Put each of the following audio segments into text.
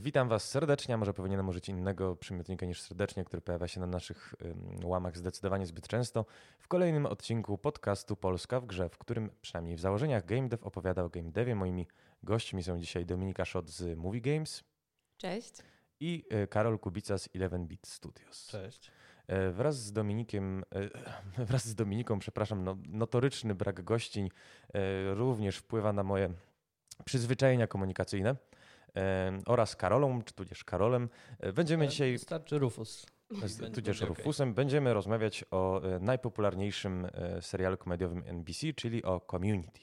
Witam Was serdecznie, a może powinienem użyć innego przymiotnika niż serdecznie, który pojawia się na naszych łamach zdecydowanie zbyt często, w kolejnym odcinku podcastu Polska w grze, w którym przynajmniej w założeniach GameDev opowiada o game devie. Moimi gośćmi są dzisiaj Dominika Szot z Movie Games. Cześć. I e, Karol Kubica z 11-Bit Studios. Cześć. E, wraz z Dominikiem, e, wraz z Dominiką, przepraszam, no, notoryczny brak gościń również wpływa na moje przyzwyczajenia komunikacyjne oraz Karolą, czy tudzież Karolem. E, będziemy dzisiaj. Wystarczy Rufus. Tudzież Rufusem. Będziemy rozmawiać o e, najpopularniejszym e, serialu komediowym NBC, czyli o Community.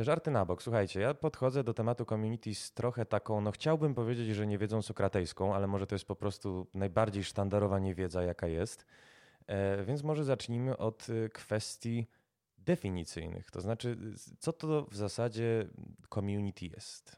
Żarty na bok. Słuchajcie, ja podchodzę do tematu community z trochę taką, no chciałbym powiedzieć, że nie wiedzą sokratejską, ale może to jest po prostu najbardziej sztandarowa niewiedza, jaka jest. Więc może zacznijmy od kwestii definicyjnych. To znaczy, co to w zasadzie community jest?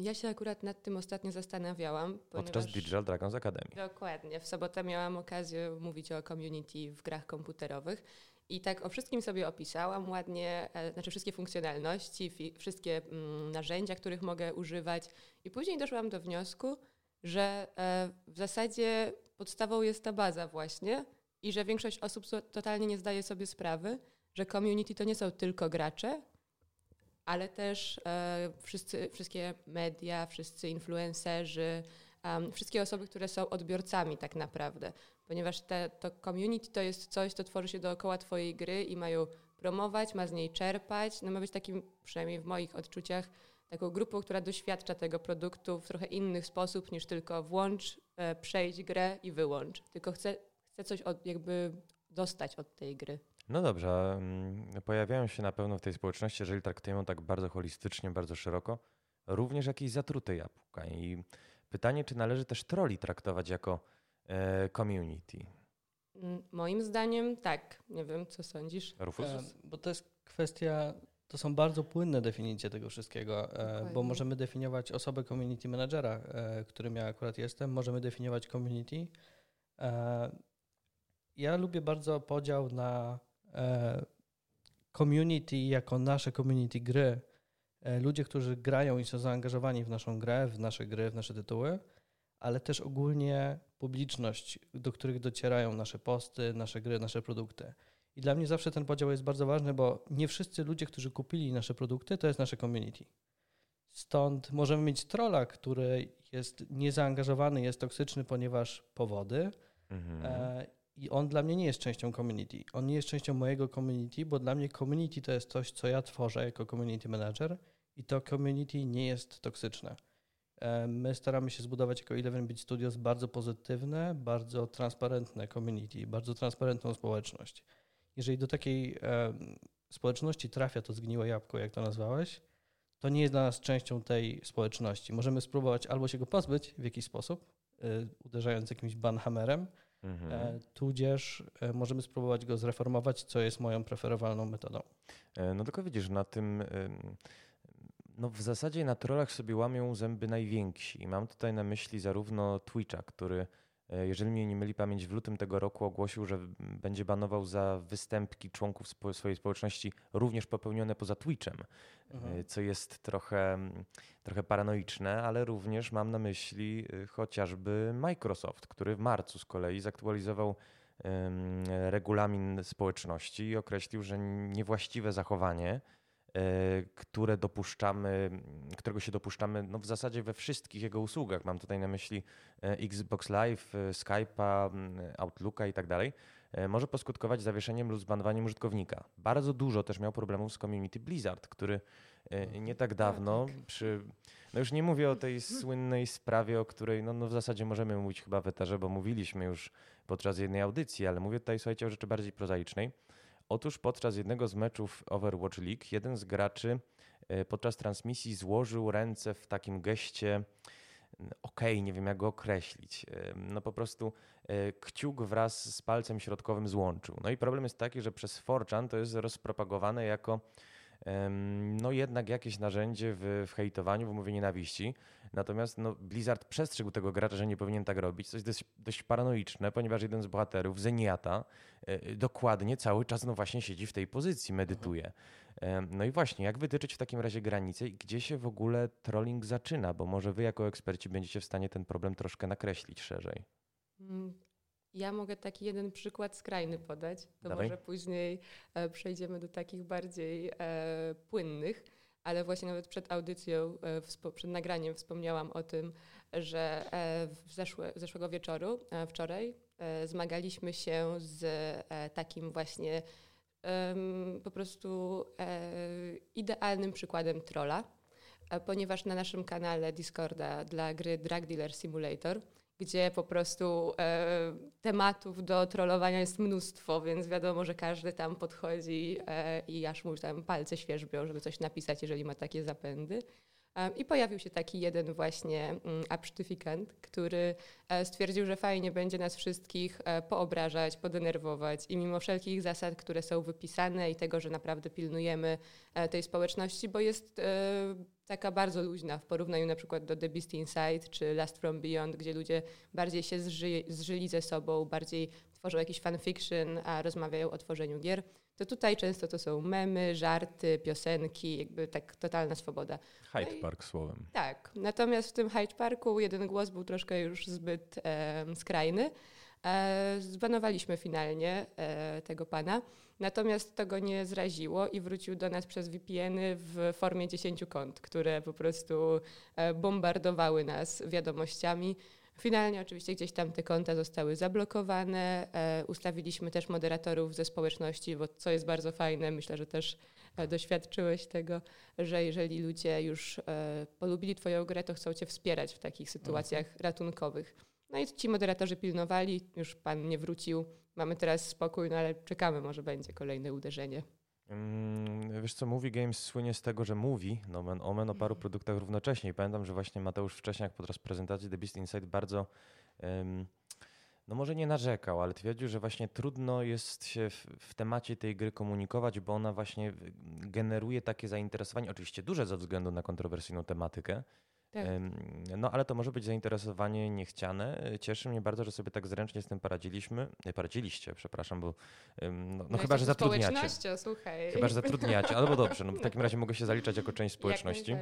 Ja się akurat nad tym ostatnio zastanawiałam. Podczas Digital Dragons Academy. Dokładnie. W sobotę miałam okazję mówić o community w grach komputerowych i tak o wszystkim sobie opisałam ładnie, e, znaczy wszystkie funkcjonalności, wszystkie mm, narzędzia, których mogę używać i później doszłam do wniosku, że e, w zasadzie podstawą jest ta baza właśnie, i że większość osób totalnie nie zdaje sobie sprawy, że community to nie są tylko gracze, ale też e, wszyscy, wszystkie media, wszyscy influencerzy, um, wszystkie osoby, które są odbiorcami tak naprawdę. Ponieważ te, to community to jest coś, co tworzy się dookoła twojej gry i mają promować, ma z niej czerpać. No ma być takim, przynajmniej w moich odczuciach, taką grupą, która doświadcza tego produktu w trochę inny sposób niż tylko włącz, e, przejdź grę i wyłącz. Tylko chce chcę coś od, jakby dostać od tej gry. No dobrze, mm, pojawiają się na pewno w tej społeczności, jeżeli traktujemy tak bardzo holistycznie, bardzo szeroko, również jakieś zatrute jabłka. I pytanie, czy należy też troli traktować jako e, community? Mm, moim zdaniem tak. Nie wiem, co sądzisz? Rufus? E, bo to jest kwestia, to są bardzo płynne definicje tego wszystkiego, e, bo możemy definiować osobę community managera, e, którym ja akurat jestem, możemy definiować community, e, ja lubię bardzo podział na e, community jako nasze community gry. E, ludzie, którzy grają i są zaangażowani w naszą grę, w nasze gry, w nasze tytuły, ale też ogólnie publiczność, do których docierają nasze posty, nasze gry, nasze produkty. I dla mnie zawsze ten podział jest bardzo ważny, bo nie wszyscy ludzie, którzy kupili nasze produkty, to jest nasze community. Stąd możemy mieć trolla, który jest niezaangażowany, jest toksyczny, ponieważ powody. Mhm. E, i on dla mnie nie jest częścią community. On nie jest częścią mojego community, bo dla mnie community to jest coś, co ja tworzę jako community manager i to community nie jest toksyczne. My staramy się zbudować jako 11-bit Studios bardzo pozytywne, bardzo transparentne community, bardzo transparentną społeczność. Jeżeli do takiej społeczności trafia to zgniłe jabłko, jak to nazwałeś, to nie jest dla nas częścią tej społeczności. Możemy spróbować albo się go pozbyć w jakiś sposób, e, uderzając jakimś banhammerem, Mhm. E, tudzież e, możemy spróbować go zreformować, co jest moją preferowalną metodą. E, no tylko widzisz, na tym no w zasadzie na trollach sobie łamią zęby najwięksi. Mam tutaj na myśli zarówno Twitcha, który jeżeli mnie nie myli pamięć, w lutym tego roku ogłosił, że będzie banował za występki członków swojej społeczności również popełnione poza Twitchem, e, mhm. co jest trochę, trochę paranoiczne, ale również mam na myśli e, chociażby Microsoft, który w marcu z kolei zaktualizował regulamin społeczności i określił, że niewłaściwe zachowanie E, które dopuszczamy, którego się dopuszczamy no w zasadzie we wszystkich jego usługach. Mam tutaj na myśli e, Xbox Live, e, Skype'a, Outlooka i tak dalej, może poskutkować zawieszeniem lub zbanowaniem użytkownika. Bardzo dużo też miał problemów z community Blizzard, który nie tak dawno tak. przy... No już nie mówię o tej słynnej sprawie, o której no, no w zasadzie możemy mówić chyba w eterze, bo mówiliśmy już podczas jednej audycji, ale mówię tutaj, słuchajcie, o rzeczy bardziej prozaicznej. Otóż podczas jednego z meczów Overwatch League jeden z graczy e, podczas transmisji złożył ręce w takim geście mm, okej, okay, nie wiem jak go określić. E, no po prostu e, kciuk wraz z palcem środkowym złączył. No i problem jest taki, że przez 4 to jest rozpropagowane jako no jednak jakieś narzędzie w, w hejtowaniu, w mówieniu nienawiści. Natomiast no, Blizzard przestrzegł tego gracza, że nie powinien tak robić, co jest dość, dość paranoiczne, ponieważ jeden z bohaterów, Zeniata, e, dokładnie cały czas no właśnie siedzi w tej pozycji, medytuje. No i właśnie, jak wytyczyć w takim razie granice i gdzie się w ogóle trolling zaczyna? Bo może wy jako eksperci będziecie w stanie ten problem troszkę nakreślić szerzej. Mm, ja mogę taki jeden przykład skrajny podać, to Dawaj. może później e, przejdziemy do takich bardziej e, płynnych, ale właśnie nawet przed audycją, e, przed nagraniem wspomniałam o tym, że e, w zeszłe, zeszłego wieczoru, e, wczoraj, zmagaliśmy się z takim właśnie po prostu idealnym przykładem trolla, ponieważ na naszym kanale Discorda dla gry Drug Dealer Simulator gdzie po prostu e, tematów do trollowania jest mnóstwo, więc wiadomo, że każdy tam podchodzi e, i aż mu tam palce świeżbią, żeby coś napisać, jeżeli ma takie zapędy. I pojawił się taki jeden właśnie mm, absztyfikant, który e, stwierdził, że fajnie będzie nas wszystkich e, poobrażać, podenerwować i mimo wszelkich zasad, które są wypisane i tego, że naprawdę pilnujemy e, tej społeczności, bo jest taka bardzo luźna w porównaniu na przykład do The Beast Inside czy Last From Beyond, gdzie ludzie bardziej się zży, zżyli ze sobą, bardziej tworzą jakiś fanfiction, a rozmawiają o tworzeniu gier to tutaj często to są memy, żarty, piosenki, jakby tak totalna swoboda. Hyde no Park słowem. Tak. Natomiast w tym Hyde Parku jeden głos był troszkę już zbyt e, skrajny. E, zbanowaliśmy finalnie e, tego pana. Natomiast to go nie zraziło i wrócił do nas przez VPN-y w formie 10 kont, które po prostu e, bombardowały nas wiadomościami Finalnie oczywiście gdzieś tam te konta zostały zablokowane. E, ustawiliśmy też moderatorów ze społeczności, bo co jest bardzo fajne, myślę, że też e, doświadczyłeś tego, że jeżeli ludzie już e, polubili Twoją grę, to chcą Cię wspierać w takich sytuacjach mhm. ratunkowych. No i ci moderatorzy pilnowali, już Pan nie wrócił, mamy teraz spokój, no ale czekamy, może będzie kolejne uderzenie. Mm, wiesz co, Movie Games słynie z tego, że mówi nomen omen o paru mhm. produktach równocześnie. I pamiętam, że właśnie Mateusz Wcześniak podczas prezentacji The Beast Inside bardzo, no może nie narzekał, ale twierdził, że właśnie trudno jest się w, w, temacie tej gry komunikować, bo ona właśnie generuje takie zainteresowanie, oczywiście duże ze względu na kontrowersyjną tematykę, tak. No ale to może być zainteresowanie niechciane. Cieszy mnie bardzo, że sobie tak zręcznie z tym poradziliśmy. Nie poradziliście, przepraszam, bo no, no, no chyba, że zatrudniacie. słuchaj. Chyba, że zatrudniacie, albo dobrze, no w takim razie mogę się zaliczać jako część społeczności.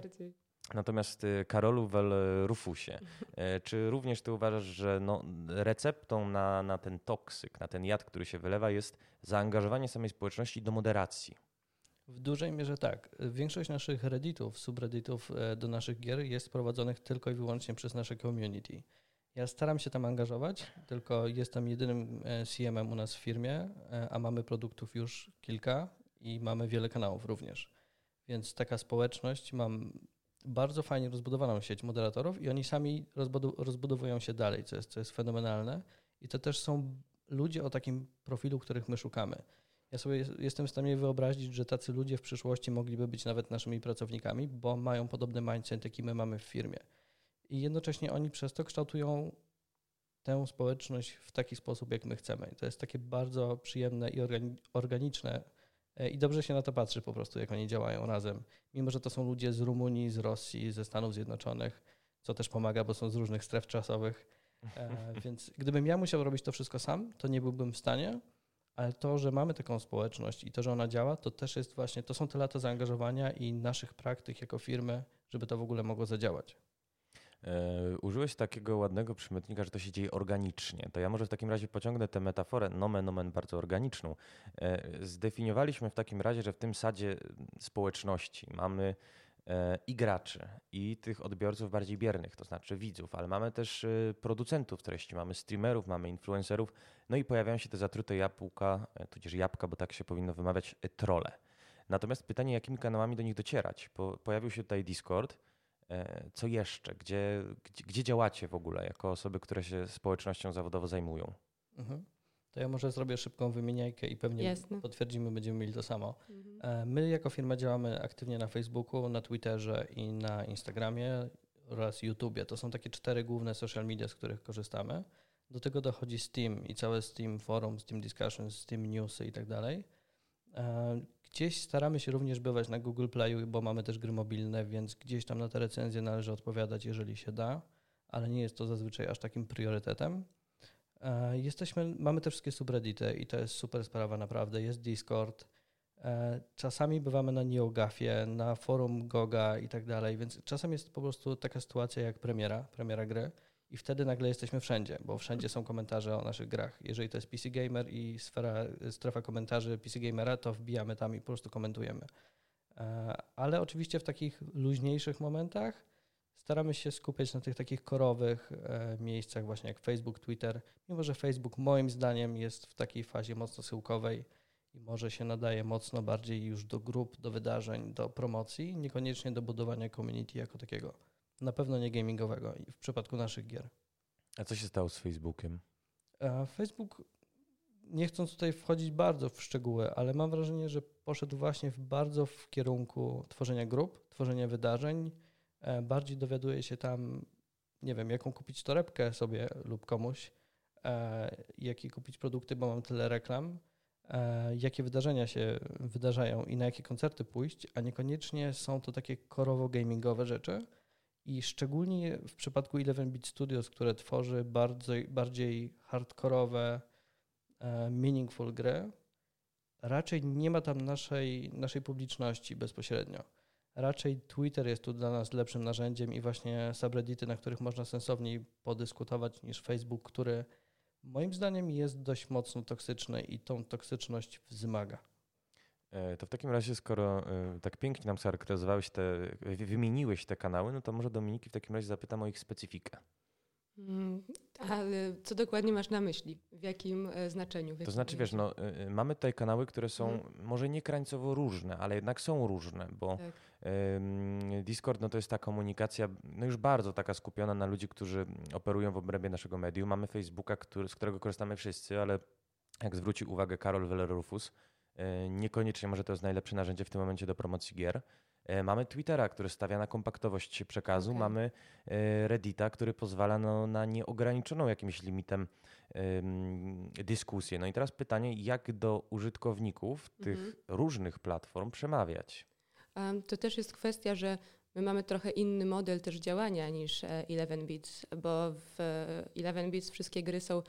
Natomiast y, Karolu Wel Rufusie, y, czy również ty uważasz, że no, receptą na, na ten toksyk, na ten jad, który się wylewa jest zaangażowanie samej społeczności do moderacji? W dużej mierze tak. Większość naszych redditów, subredditów e, do naszych gier jest prowadzonych tylko i wyłącznie przez nasze community. Ja staram się tam angażować, tylko jestem jedynym e, CM-em u nas w firmie, e, a mamy produktów już kilka i mamy wiele kanałów również. Więc taka społeczność, mam bardzo fajnie rozbudowaną sieć moderatorów i oni sami rozbudowują się dalej, co jest, co jest fenomenalne. I to też są ludzie o takim profilu, których my szukamy. Ja sobie jestem w stanie wyobrazić, że tacy ludzie w przyszłości mogliby być nawet naszymi pracownikami, bo mają podobny mindset, jaki my mamy w firmie. I jednocześnie oni przez to kształtują tę społeczność w taki sposób, jak my chcemy. I to jest takie bardzo przyjemne i organiczne e, i dobrze się na to patrzy po prostu, jak oni działają razem. Mimo, że to są ludzie z Rumunii, z Rosji, ze Stanów Zjednoczonych, co też pomaga, bo są z różnych stref czasowych. E, więc gdybym ja musiał robić to wszystko sam, to nie byłbym w stanie ale to, że mamy taką społeczność i to, że ona działa, to też jest właśnie, to są te lata zaangażowania i naszych praktyk jako firmy, żeby to w ogóle mogło zadziałać. E, użyłeś takiego ładnego przymiotnika, że to się dzieje organicznie. To ja może w takim razie pociągnę tę metaforę nomen omen bardzo organiczną. E, zdefiniowaliśmy w takim razie, że w tym sadzie społeczności mamy E, i graczy, i tych odbiorców bardziej biernych, to znaczy widzów, ale mamy też producentów treści, mamy streamerów, mamy influencerów, no i pojawiają się te zatrute jabłka, e, tudzież jabłka, bo tak się powinno wymawiać, trole. Natomiast pytanie, jakimi kanałami do nich docierać? Po, pojawił się tutaj Discord. Co jeszcze? Gdzie, gdzie, gdzie działacie w ogóle jako osoby, które się społecznością zawodowo zajmują? Mhm. To ja może zrobię szybką wymieniajkę i pewnie Jasne. potwierdzimy, będziemy mieli to samo. Mhm. E, my jako firma działamy aktywnie na Facebooku, na Twitterze i na Instagramie oraz YouTubie. To są takie cztery główne social media, z których korzystamy. Do tego dochodzi Steam i całe Steam Forum, Steam Discussions, Steam Newsy i tak dalej. Gdzieś staramy się również bywać na Google Playu, bo mamy też gry mobilne, więc gdzieś tam na te recenzje należy odpowiadać, jeżeli się da, ale nie jest to zazwyczaj aż takim priorytetem. E, jesteśmy, mamy te wszystkie subreddity i to jest super sprawa naprawdę. Jest Discord. E, czasami bywamy na NeoGafie, na forum Goga i tak dalej, więc czasem jest po prostu taka sytuacja jak premiera, premiera gry i wtedy nagle jesteśmy wszędzie, bo wszędzie są komentarze o naszych grach. Jeżeli to jest PC Gamer i sfera, strefa komentarzy PC Gamera, to wbijamy tam i po prostu komentujemy. E, ale oczywiście w takich luźniejszych momentach staramy się skupiać na tych takich korowych e, miejscach, właśnie jak Facebook, Twitter, mimo że Facebook moim zdaniem jest w takiej fazie mocno syłkowej i może się nadaje mocno bardziej już do grup, do wydarzeń, do promocji, niekoniecznie do budowania community jako takiego. Na pewno nie gamingowego w przypadku naszych gier. A co się stało z Facebookiem? E, Facebook, nie chcąc tutaj wchodzić bardzo w szczegóły, ale mam wrażenie, że poszedł właśnie w bardzo w kierunku tworzenia grup, tworzenia wydarzeń. E, bardziej dowiaduje się tam, nie wiem, jaką kupić torebkę sobie lub komuś, e, jakie kupić produkty, bo mam tyle reklam, jakie wydarzenia się wydarzają i na jakie koncerty pójść, a niekoniecznie są to takie korowo gamingowe rzeczy i szczególnie w przypadku 11-bit Studios, które tworzy bardzo, bardziej hardkorowe, e, meaningful gry, raczej nie ma tam naszej, naszej publiczności bezpośrednio. Raczej Twitter jest tu dla nas lepszym narzędziem i właśnie subreddity, na których można sensowniej podyskutować niż Facebook, który moim zdaniem jest dość mocno toksyczny i tą toksyczność wzmaga. E, to w takim razie, skoro e, tak pięknie nam charakteryzowałeś te, wymieniłeś te kanały, no to może Dominiki w takim razie zapytam o ich specyfikę. Mm, ale co dokładnie masz na myśli? W jakim e, znaczeniu? W jakim to znaczy, wiesz, no, mamy tutaj kanały, które są hmm. może nie krańcowo różne, ale jednak są różne, bo tak. Discord no, to jest ta komunikacja no, już bardzo taka skupiona na ludzi, którzy operują w obrębie naszego medium. Mamy Facebooka, który, z którego korzystamy wszyscy, ale jak zwróci uwagę Karol Weller-Rufus, niekoniecznie może to jest najlepsze narzędzie w tym momencie do promocji gier. E, mamy Twittera, który stawia na kompaktowość przekazu. Okay. Mamy e, Reddita, który pozwala no, na nieograniczoną jakimś limitem dyskusję. No i teraz pytanie, jak do użytkowników tych mhm. różnych platform przemawiać? To też jest kwestia, że my mamy trochę inny model też działania niż 11bits, bo w 11bits wszystkie gry są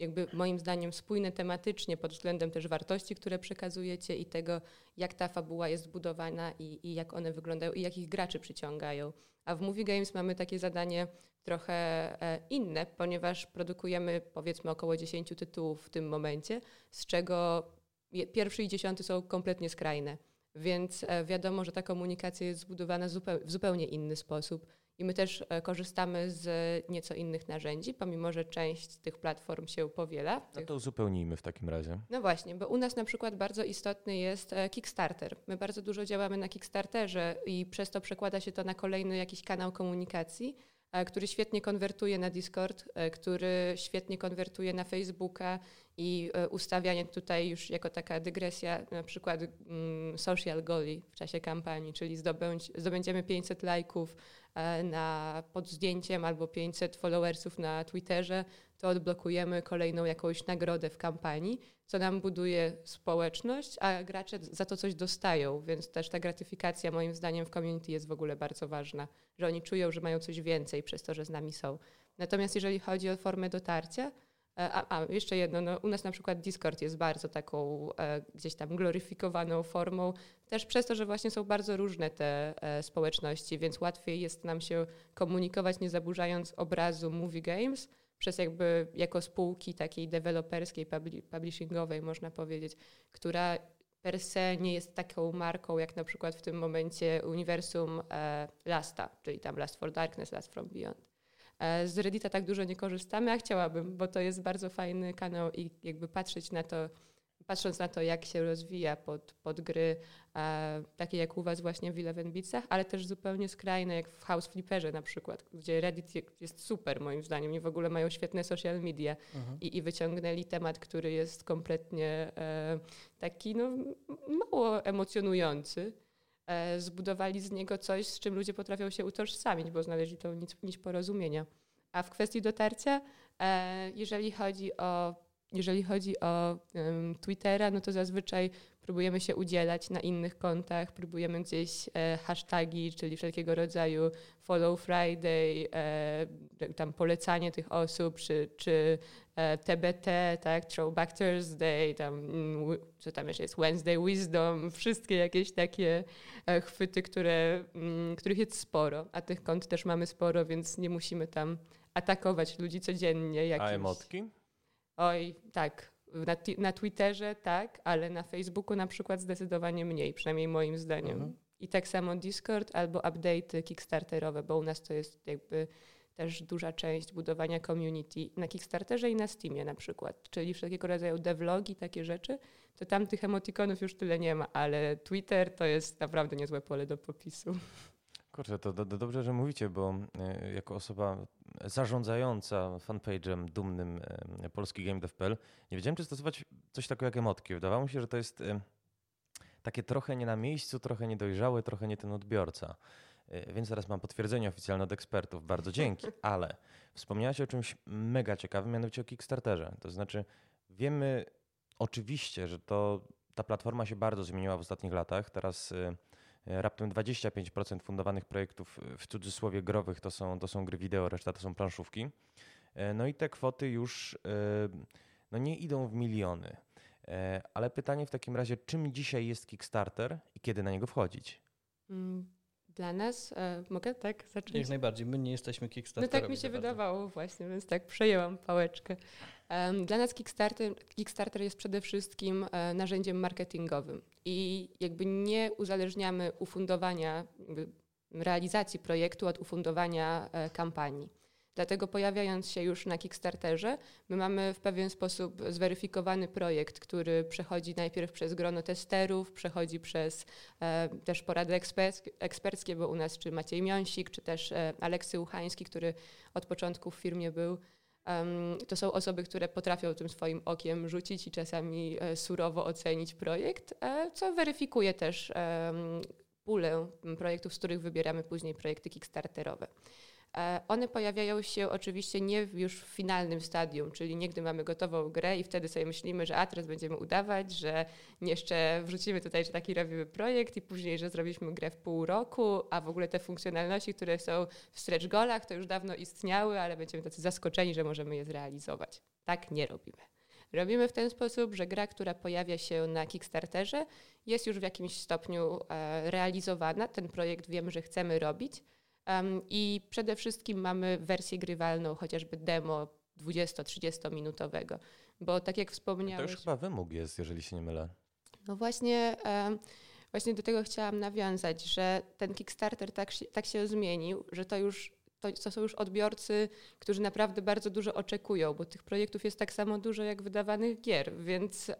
jakby moim zdaniem spójne tematycznie pod względem też wartości, które przekazujecie i tego, jak ta fabuła jest zbudowana i, i jak one wyglądają i jakich graczy przyciągają. A w Movie Games mamy takie zadanie trochę e, inne, ponieważ produkujemy powiedzmy około 10 tytułów w tym momencie, z czego pierwszy i dziesiąty są kompletnie skrajne. Więc e, wiadomo, że ta komunikacja jest zbudowana w zupełnie inny sposób i my też e, korzystamy z nieco innych narzędzi, pomimo że część tych platform się powiela. No to uzupełnijmy w takim razie. No właśnie, bo u nas na przykład bardzo istotny jest e, Kickstarter. My bardzo dużo działamy na Kickstarterze i przez to przekłada się to na kolejny jakiś kanał komunikacji, e, który świetnie konwertuje na Discord, który świetnie konwertuje na Facebooka i ustawianie tutaj już jako taka dygresja, na przykład mm, social goali w czasie kampanii, czyli zdobędź, zdobędziemy 500 lajków, na, pod zdjęciem albo 500 followersów na Twitterze, to odblokujemy kolejną jakąś nagrodę w kampanii, co nam buduje społeczność, a gracze za to coś dostają, więc też ta gratyfikacja moim zdaniem w community jest w ogóle bardzo ważna, że oni czują, że mają coś więcej przez to, że z nami są. Natomiast jeżeli chodzi o formę dotarcia, E, a, a, jeszcze jedno, no, u nas na przykład Discord jest bardzo taką e, gdzieś tam gloryfikowaną formą, też przez to, że właśnie są bardzo różne te e, społeczności, więc łatwiej jest nam się komunikować, nie zaburzając obrazu Movie Games, przez jakby jako spółki takiej deweloperskiej, publishingowej można powiedzieć, która per se nie jest taką marką jak na przykład w tym momencie uniwersum e, Lasta, czyli tam Last for Darkness, Last from Beyond. E, z Reddita tak dużo nie korzystamy, a chciałabym, bo to jest bardzo fajny kanał i jakby patrzeć na to, patrząc na to, jak się rozwija pod, pod gry, e, takie jak u Was właśnie w Eleven Beatsach, ale też zupełnie skrajne, jak w House Flipperze na przykład, gdzie Reddit jest super moim zdaniem i w ogóle mają świetne social media mhm. i, i wyciągnęli temat, który jest kompletnie e, taki no, mało emocjonujący zbudowali z niego coś, z czym ludzie potrafią się utożsamić, bo znaleźli tą nić, nić porozumienia. A w kwestii dotarcia, e, jeżeli chodzi o jeżeli chodzi o um, Twittera, no to zazwyczaj próbujemy się udzielać na innych kontach, próbujemy gdzieś e, hashtagi, czyli wszelkiego rodzaju follow Friday, e, tam polecanie tych osób, czy, czy e, TBT, tak, Throwback Thursday, tam, mm, co tam jeszcze jest, Wednesday Wisdom, wszystkie jakieś takie e, chwyty, które, m, mm, których jest sporo, a tych kont też mamy sporo, więc nie musimy tam atakować ludzi codziennie. Jakimś... A emotki? Oj, tak. Na, na Twitterze tak, ale na Facebooku na przykład zdecydowanie mniej, przynajmniej moim zdaniem. Mhm. I tak samo Discord albo update'y kickstarterowe, bo u nas to jest jakby też duża część budowania community na Kickstarterze i na Steamie na przykład, czyli wszelkiego rodzaju devlogi, takie rzeczy, to tam tych emotikonów już tyle nie ma, ale Twitter to jest naprawdę niezłe pole do popisu. Kurczę, to, to, to dobrze, że mówicie, bo y, jako osoba zarządzająca fanpage'em dumnym y, polski GameDev.pl nie wiedziałem, czy stosować coś takiego jak emotki. Wydawało mi się, że to jest y, takie trochę nie na miejscu, trochę niedojrzałe, trochę nie ten odbiorca. Więc teraz mam potwierdzenie oficjalne od ekspertów. Bardzo dzięki. Ale wspomniałaś o czymś mega ciekawym, mianowicie o Kickstarterze. To znaczy, wiemy oczywiście, że to ta platforma się bardzo zmieniła w ostatnich latach. Teraz E, raptem 25% fundowanych projektów e, w cudzysłowie growych to są, to są gry wideo, reszta to są planszówki. E, no i te kwoty już no nie idą w miliony. Ale pytanie w takim razie, czym dzisiaj jest Kickstarter i kiedy na niego wchodzić? Dla nas, e, mogę tak zacząć? Jak najbardziej, my nie jesteśmy Kickstarterem. No tak mi się wydawało właśnie, więc tak przejęłam pałeczkę. Dla nas Kickstarter, Kickstarter jest przede wszystkim e, narzędziem marketingowym i jakby nie uzależniamy ufundowania, realizacji projektu od ufundowania e, kampanii. Dlatego pojawiając się już na Kickstarterze, my mamy w pewien sposób zweryfikowany projekt, który przechodzi najpierw przez grono testerów, przechodzi przez e, też porady eksperckie, bo u nas czy Maciej Miąsik, czy też e, Aleksy Uchański, który od początku w firmie był to są osoby, które potrafią tym swoim okiem rzucić i czasami e, surowo ocenić projekt, e, co weryfikuje też pulę projektów, z których wybieramy później projekty kickstarterowe. E, one pojawiają się oczywiście nie już w finalnym stadium, czyli nie gdy mamy gotową grę i wtedy sobie myślimy, że a teraz będziemy udawać, że jeszcze wrzucimy tutaj, że taki robimy projekt i później, że zrobiliśmy grę w pół roku, a w ogóle te funkcjonalności, które są w stretch goalach, to już dawno istniały, ale będziemy tacy zaskoczeni, że możemy je zrealizować. Tak nie robimy. Robimy w ten sposób, że gra, która pojawia się na Kickstarterze, jest już w jakimś stopniu e, realizowana. Ten projekt wiemy, że chcemy robić I przede wszystkim mamy wersję grywalną, chociażby demo 20-30 minutowego, bo tak jak wspomniałeś... To już chyba wymóg jest, jeżeli się nie mylę. No właśnie, właśnie do tego chciałam nawiązać, że ten Kickstarter tak, tak się zmienił, że to już to, to, są już odbiorcy, którzy naprawdę bardzo dużo oczekują, bo tych projektów jest tak samo dużo jak wydawanych gier, więc e,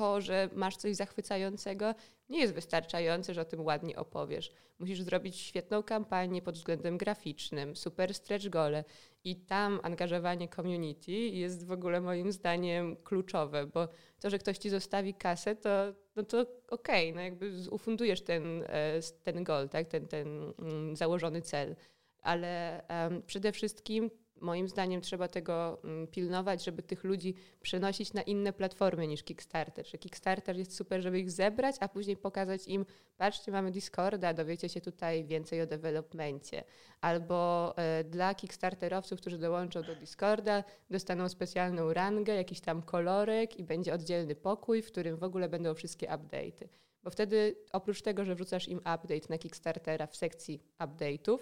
to, że masz coś zachwycającego, nie jest wystarczające, że o tym ładnie opowiesz. Musisz zrobić świetną kampanię pod względem graficznym, super stretch gole i tam angażowanie community jest w ogóle moim zdaniem kluczowe, bo to, że ktoś ci zostawi kasę, to, no to okej, okay, no jakby ufundujesz ten, e, ten goal, tak? ten, ten mm, założony cel ale um, przede wszystkim moim zdaniem trzeba tego um, pilnować, żeby tych ludzi przenosić na inne platformy niż Kickstarter. Że Kickstarter jest super, żeby ich zebrać, a później pokazać im, patrzcie, mamy Discorda, dowiecie się tutaj więcej o developmencie. Albo e, dla Kickstarterowców, którzy dołączą do Discorda, dostaną specjalną rangę, jakiś tam kolorek i będzie oddzielny pokój, w którym w ogóle będą wszystkie update'y. Bo wtedy oprócz tego, że wrzucasz im update na Kickstartera w sekcji update'ów,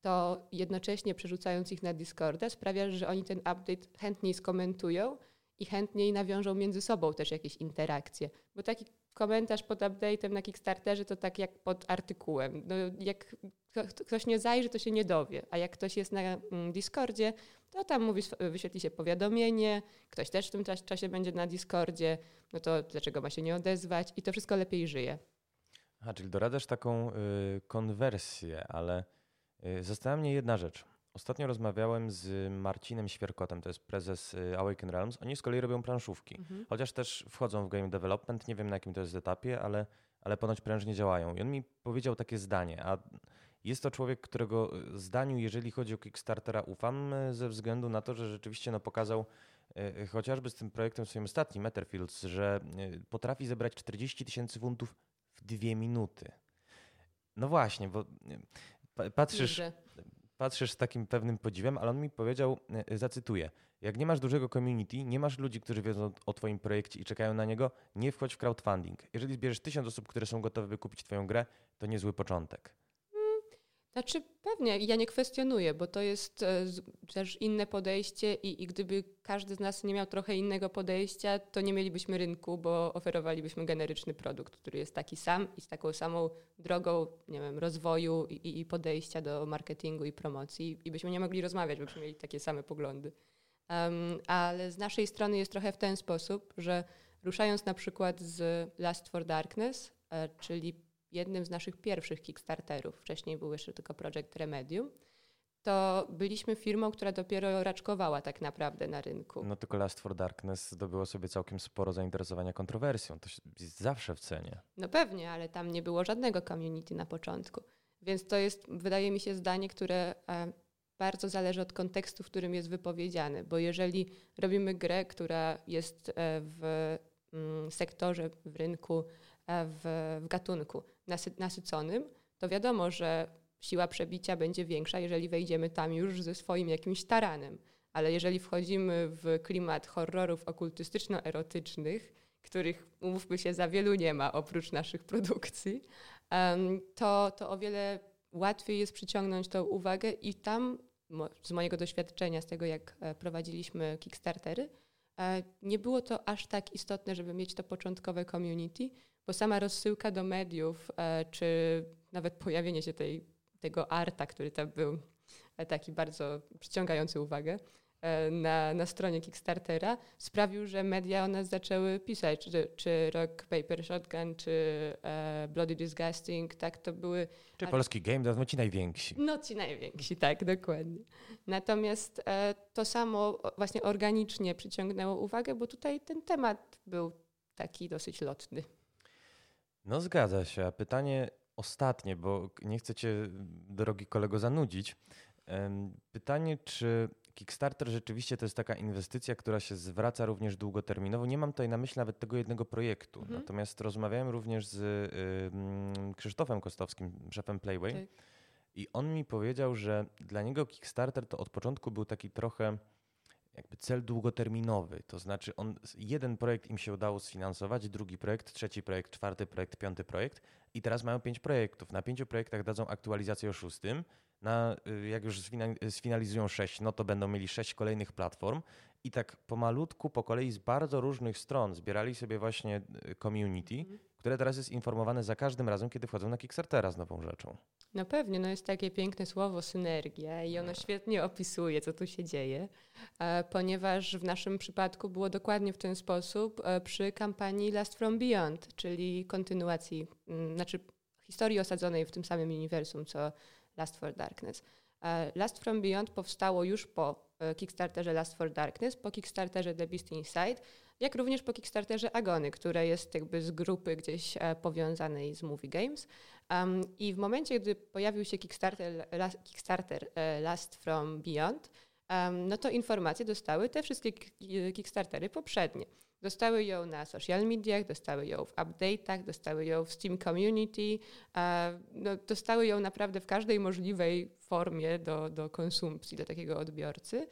to jednocześnie przerzucając ich na Discorda sprawia, że oni ten update chętniej skomentują i chętniej nawiążą między sobą też jakieś interakcje. Bo taki komentarz pod update'em na Kickstarterze to tak jak pod artykułem. No, jak ktoś nie zajrzy, to się nie dowie, a jak ktoś jest na mm, Discordzie, to tam mówi, wyświetli się powiadomienie, ktoś też w tym czasie będzie na Discordzie, no to dlaczego ma się nie odezwać i to wszystko lepiej żyje. A, czyli doradzasz taką y, konwersję, ale Y, Zastanawia mnie jedna rzecz. Ostatnio rozmawiałem z Marcinem Świerkotem, to jest prezes y, Awaken Realms. Oni z kolei robią planszówki, mhm. chociaż też wchodzą w game development. Nie wiem na jakim to jest etapie, ale, ale ponoć prężnie działają. I on mi powiedział takie zdanie, a jest to człowiek, którego zdaniu, jeżeli chodzi o Kickstartera, ufam ze względu na to, że rzeczywiście no, pokazał chociażby z tym projektem swoim ostatnim, Etherfields, że potrafi zebrać 40 tysięcy funtów w dwie minuty. No właśnie, bo patrzysz, patrzysz z takim pewnym podziwem, ale on mi powiedział, zacytuję, jak nie masz dużego community, nie masz ludzi, którzy wiedzą o Twoim projekcie i czekają na niego, nie wchodź w crowdfunding. Jeżeli zbierzesz tysiąc osób, które są gotowe wykupić Twoją grę, to niezły początek. Znaczy pewnie, ja nie kwestionuję, bo to jest e, też inne podejście i, i, gdyby każdy z nas nie miał trochę innego podejścia, to nie mielibyśmy rynku, bo oferowalibyśmy generyczny produkt, który jest taki sam i z taką samą drogą, nie wiem, rozwoju i, i podejścia do marketingu i promocji i byśmy nie mogli rozmawiać, bo byśmy mieli takie same poglądy. Um, ale z naszej strony jest trochę w ten sposób, że ruszając na przykład z Last for Darkness, e, czyli jednym z naszych pierwszych Kickstarterów, wcześniej był jeszcze tylko Project Remedium, to byliśmy firmą, która dopiero raczkowała tak naprawdę na rynku. No tylko Last for Darkness zdobyło sobie całkiem sporo zainteresowania kontrowersją. To jest zawsze w cenie. No pewnie, ale tam nie było żadnego community na początku. Więc to jest, wydaje mi się, zdanie, które e, bardzo zależy od kontekstu, w którym jest wypowiedziany, bo jeżeli robimy grę, która jest e, w mm, sektorze, w rynku, w, w gatunku nasy, nasyconym, to wiadomo, że siła przebicia będzie większa, jeżeli wejdziemy tam już ze swoim jakimś taranem. Ale jeżeli wchodzimy w klimat horrorów okultystyczno-erotycznych, których, umówmy się, za wielu nie ma oprócz naszych produkcji, to, to o wiele łatwiej jest przyciągnąć tą uwagę i tam z mojego doświadczenia, z tego jak e, prowadziliśmy Kickstartery, e, nie było to aż tak istotne, żeby mieć to początkowe community, bo sama rozsyłka do mediów, e, czy nawet pojawienie się tej, tego arta, który tam był taki bardzo przyciągający uwagę, E, na, na stronie Kickstartera sprawił, że media o nas zaczęły pisać, czy, czy Rock Paper Shotgun, czy e, Bloody Disgusting, tak, to były... Czy polski game, no ci najwięksi. No ci najwięksi, tak, dokładnie. Natomiast e, to samo właśnie organicznie przyciągnęło uwagę, bo tutaj ten temat był taki dosyć lotny. No zgadza się. A pytanie ostatnie, bo nie chcę cię, drogi kolego, zanudzić. Pytanie, czy Kickstarter rzeczywiście to jest taka inwestycja, która się zwraca również długoterminowo. Nie mam tutaj na myśli nawet tego jednego projektu. Mhm. Natomiast rozmawiałem również z y, Krzysztofem Kostowskim, szefem Playway. Tak. I on mi powiedział, że dla niego Kickstarter to od początku był taki trochę jakby cel długoterminowy. To znaczy on, jeden projekt im się udało sfinansować, drugi projekt, trzeci projekt, czwarty projekt, piąty projekt i teraz mają pięć projektów. Na pięciu projektach dadzą aktualizację o szóstym na, y, jak już sfinalizują sześć, no to będą mieli sześć kolejnych platform i tak pomalutku, po kolei z bardzo różnych stron zbierali sobie właśnie y, community, mhm. które teraz jest informowane za każdym razem, kiedy wchodzą na Kickstartera z nową rzeczą. No pewnie, no jest takie piękne słowo synergia i ono świetnie opisuje, co tu się dzieje, e, ponieważ w naszym przypadku było dokładnie w ten sposób e, przy kampanii Last From Beyond, czyli kontynuacji, mm, znaczy historii osadzonej w tym samym uniwersum, co Last for Darkness. E, Last from Beyond powstało już po Kickstarterze Last for Darkness, po Kickstarterze The Beast Inside, jak również po Kickstarterze Agony, które jest jakby z grupy gdzieś e, powiązanej z Movie Games. Um, I w momencie, gdy pojawił się Kickstarter, Kickstarter Last from Beyond, um, no to informacje dostały te wszystkie Kickstartery poprzednie. Dostały ją na social mediach, dostały ją w update'ach, dostały ją w Steam Community, no, dostały ją naprawdę w każdej możliwej formie do, do konsumpcji dla takiego odbiorcy.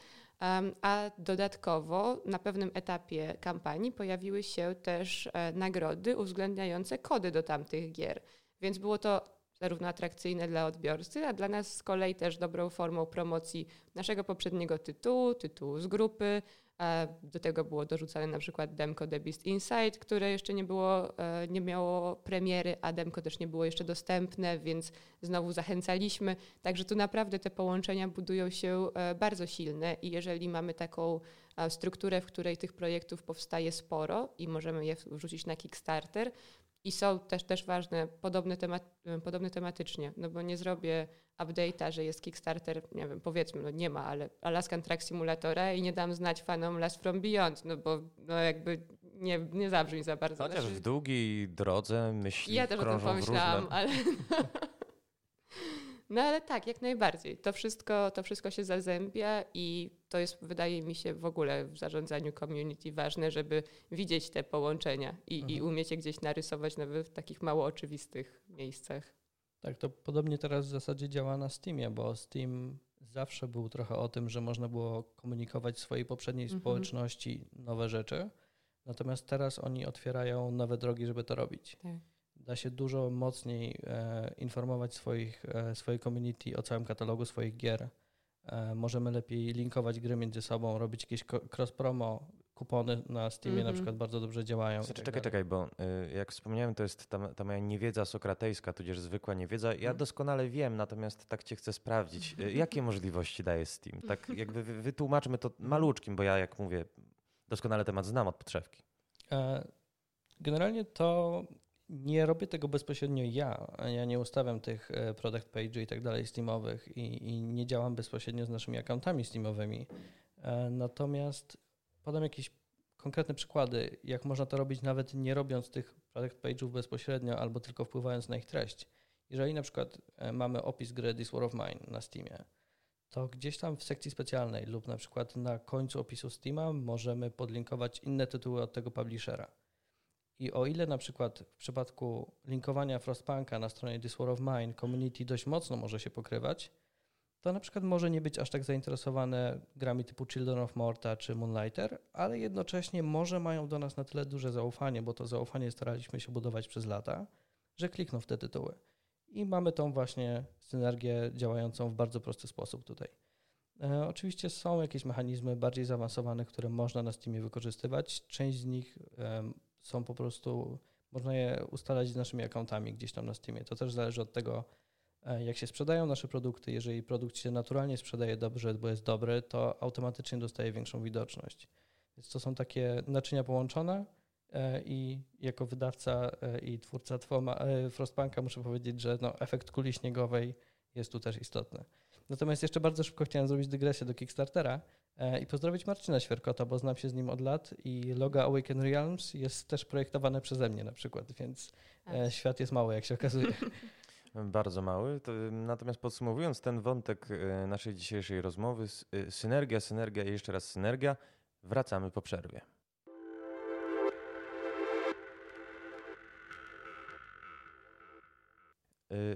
A dodatkowo na pewnym etapie kampanii pojawiły się też e, nagrody uwzględniające kody do tamtych gier. Więc było to zarówno atrakcyjne dla odbiorcy, a dla nas z kolei też dobrą formą promocji naszego poprzedniego tytułu, tytułu z grupy, do tego było dorzucane na przykład demko The Beast Inside, które jeszcze nie było, e, nie miało premiery, a demko też nie było jeszcze dostępne, więc znowu zachęcaliśmy. Także tu naprawdę te połączenia budują się e, bardzo silne i jeżeli mamy taką e, strukturę, w której tych projektów powstaje sporo i możemy je wrzucić na Kickstarter, i są też, też ważne, podobne, temat, podobne tematycznie, no bo nie zrobię update'a, że jest Kickstarter, nie wiem, powiedzmy, no nie ma, ale Alaskan Track Simulatora i nie dam znać fanom Last From Beyond, no bo no jakby nie, nie zabrzmi za bardzo. Chociaż znaczy, w długiej drodze myśli Ja też o tym pomyślałam, ale... No ale tak, jak najbardziej. To wszystko, to wszystko się zazębia i to jest, wydaje mi się, w ogóle w zarządzaniu community ważne, żeby widzieć te połączenia i, mhm. i umieć je gdzieś narysować nawet w takich mało oczywistych miejscach. Tak, to podobnie teraz w zasadzie działa na Steamie, bo Steam zawsze był trochę o tym, że można było komunikować swojej poprzedniej mhm. społeczności nowe rzeczy, natomiast teraz oni otwierają nowe drogi, żeby to robić. Tak. Da się dużo mocniej e, informować swoich, e, swojej community o całym katalogu swoich gier. E, możemy lepiej linkować gry między sobą, robić jakieś cross-promo, kupony na Steamie mm -hmm. na mhm. przykład bardzo dobrze działają. Znaczy, tak czekaj, czekaj, bo y, jak wspomniałem, to jest ta, ta, moja niewiedza sokratejska, tudzież zwykła niewiedza. Ja mm. doskonale wiem, natomiast tak cię chcę sprawdzić. Y, jakie możliwości daje Steam? Tak jakby wytłumaczmy to maluczkim, bo ja jak mówię, doskonale temat znam od podszewki. E, generalnie to nie robię tego bezpośrednio ja. Ja nie ustawiam tych e, product page i tak dalej Steamowych i, i nie działam bezpośrednio z naszymi akauntami Steamowymi. E, natomiast podam jakieś konkretne przykłady, jak można to robić nawet nie robiąc tych product page'ów bezpośrednio albo tylko wpływając na ich treść. Jeżeli na przykład e, mamy opis gry This War of Mine na Steamie, to gdzieś tam w sekcji specjalnej lub na przykład na końcu opisu Steama możemy podlinkować inne tytuły od tego publishera. I o ile na przykład w przypadku linkowania Frostpunka na stronie This War of Mine community dość mocno może się pokrywać, to na przykład może nie być aż tak zainteresowane grami typu Children of Morta czy Moonlighter, ale jednocześnie może mają do nas na tyle duże zaufanie, bo to zaufanie staraliśmy się budować przez lata, że klikną w te tytuły. I mamy tą właśnie synergię działającą w bardzo prosty sposób tutaj. E, oczywiście są jakieś mechanizmy bardziej zaawansowane, które można na Steamie wykorzystywać. Część z nich e, są po prostu, można je ustalać z naszymi akauntami gdzieś tam na Steamie. To też zależy od tego, E, jak się sprzedają nasze produkty, jeżeli produkt się naturalnie sprzedaje dobrze, bo jest dobry, to automatycznie dostaje większą widoczność. Więc to są takie naczynia połączone e, i jako wydawca e, i twórca Frostpunka muszę powiedzieć, że no, efekt kuli śniegowej jest tu też istotny. Natomiast jeszcze bardzo szybko chciałem zrobić dygresję do Kickstartera i pozdrowić Marcina Świerkota, bo znam się z nim od lat i logo Awaken Realms jest też projektowane przeze mnie na przykład, więc świat jest mały, jak się okazuje. Bardzo mały. Natomiast podsumowując ten wątek e, naszej dzisiejszej rozmowy, e, synergia, synergia i jeszcze raz synergia, wracamy po przerwie.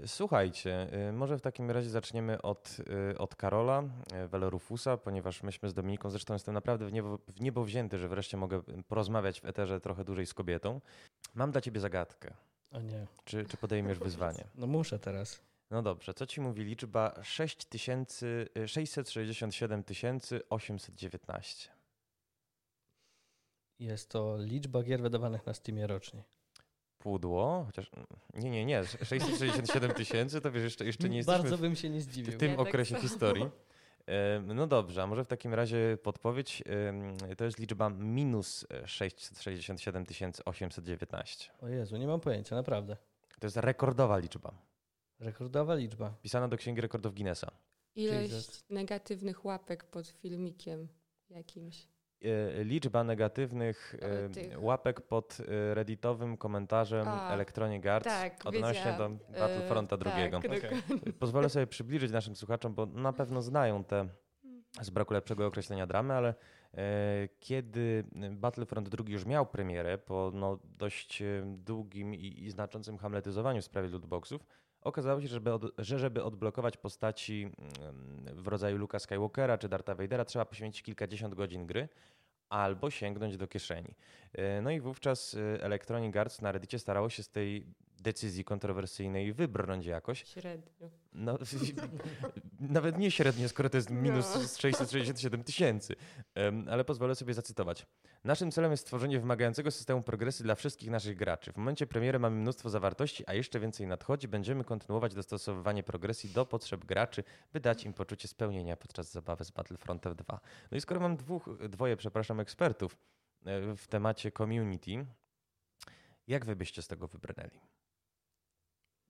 Słuchajcie, może w takim razie zaczniemy od, od Karola Welerufusa, ponieważ myśmy z Dominiką, zresztą jestem naprawdę w niebo, w niebo wzięty, że wreszcie mogę porozmawiać w eterze trochę dłużej z kobietą. Mam dla ciebie zagadkę. O nie. Czy, czy podejmiesz wyzwanie? No muszę teraz. No dobrze, co ci mówi liczba 667 819? Jest to liczba gier wydawanych na Steamie rocznie. Pudło, chociaż nie, nie, nie, 667 tysięcy to wiesz, jeszcze, jeszcze nie jesteśmy Bardzo bym się nie zdziwił. w tym ja tak okresie tak historii. No dobrze, a może w takim razie podpowiedź to jest liczba minus 667 819. O Jezu, nie mam pojęcia, naprawdę. To jest rekordowa liczba. Rekordowa liczba. Pisana do Księgi Rekordów Guinnessa. Ilość Jesus. negatywnych łapek pod filmikiem jakimś. E, liczba negatywnych e, łapek pod e, redditowym komentarzem A, Electronic Arts tak, odnośnie do Battlefronta drugiego. Tak, okay. Pozwolę sobie przybliżyć naszym słuchaczom, bo na pewno znają te z braku lepszego określenia dramy, ale kiedy Battlefront II już miał premierę po no, dość długim i, i znaczącym hamletyzowaniu w sprawie lootboxów, Okazało się, że żeby, od, że żeby odblokować postaci mm, w rodzaju Luka Skywalkera czy Darta Vadera, trzeba poświęcić kilkadziesiąt godzin gry albo sięgnąć do kieszeni. E, no i wówczas e, Electronic Arts na Reddicie starało się z tej decyzji kontrowersyjnej wybrnąć jakoś. Średnio. No, nawet nie średnio, skoro to jest minus no. 667 tysięcy. Ale pozwolę sobie zacytować. Naszym celem jest stworzenie wymagającego systemu progresy dla wszystkich naszych graczy. W momencie premiery mamy mnóstwo zawartości, a jeszcze więcej nadchodzi. Będziemy kontynuować dostosowywanie progresji do potrzeb graczy, by dać im poczucie spełnienia podczas zabawy z Battlefrontem 2. No i skoro mam dwóch, dwoje, przepraszam, ekspertów e, w temacie community, jak wy byście z tego wybrnęli?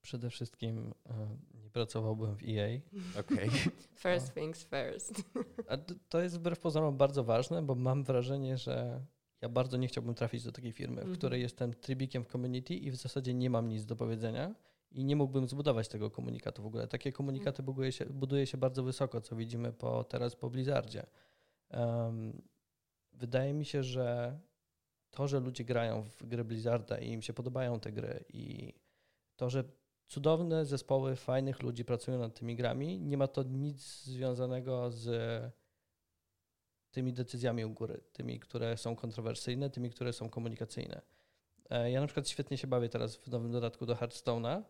Przede wszystkim e, nie pracowałbym w EA. Okay. First things first. A to jest wbrew pozorom bardzo ważne, bo mam wrażenie, że ja bardzo nie chciałbym trafić do takiej firmy, w mm -hmm. której jestem trybikiem w community i w zasadzie nie mam nic do powiedzenia i nie mógłbym zbudować tego komunikatu w ogóle. Takie komunikaty buduje się, buduje się bardzo wysoko, co widzimy po, teraz po Blizzardzie. Um, wydaje mi się, że to, że ludzie grają w gry Blizzarda i im się podobają te gry i to, że cudowne zespoły fajnych ludzi pracują nad tymi grami, nie ma to nic związanego z tymi decyzjami u góry, tymi, które są kontrowersyjne, tymi, które są komunikacyjne. E, ja na przykład świetnie się bawię teraz w nowym dodatku do Hearthstone'a,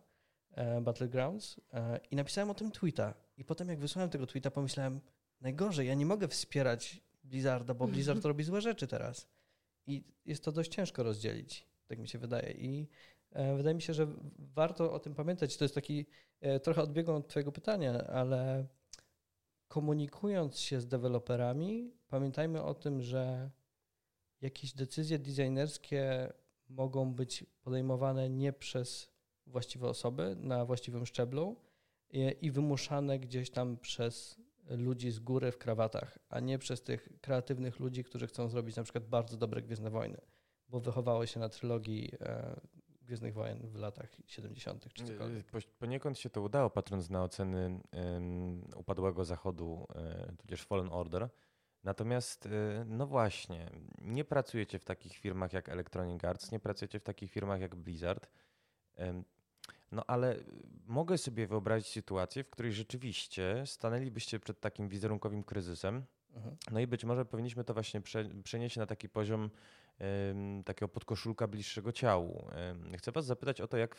e, Battlegrounds e, i napisałem o tym tweeta. I potem jak wysłałem tego tweeta, pomyślałem, najgorzej, ja nie mogę wspierać Blizzarda, bo Blizzard robi złe rzeczy teraz. I jest to dość ciężko rozdzielić, tak mi się wydaje. I wydaje mi się, że warto o tym pamiętać. To jest taki trochę odbiegą od Twojego pytania, ale komunikując się z deweloperami, pamiętajmy o tym, że jakieś decyzje designerskie mogą być podejmowane nie przez właściwe osoby na właściwym szczeblu i, wymuszane gdzieś tam przez ludzi z góry w krawatach, a nie przez tych kreatywnych ludzi, którzy chcą zrobić na przykład bardzo dobre Gwiezdne Wojny, bo wychowały się na trylogii e, Gwiezdnych Wojen w latach 70. czy cokolwiek. Poniekąd się to udało, patrząc na oceny um, upadłego zachodu, um, tudzież Fallen Order. Natomiast, e, no właśnie, nie pracujecie w takich firmach jak Electronic Arts, nie pracujecie w takich firmach jak Blizzard. No ale mogę sobie wyobrazić sytuację, w której rzeczywiście stanęlibyście przed takim wizerunkowym kryzysem. Mhm. No i być może powinniśmy to właśnie przenieść na taki poziom takiego podkoszulka bliższego ciału. Chcę Was zapytać o to, jak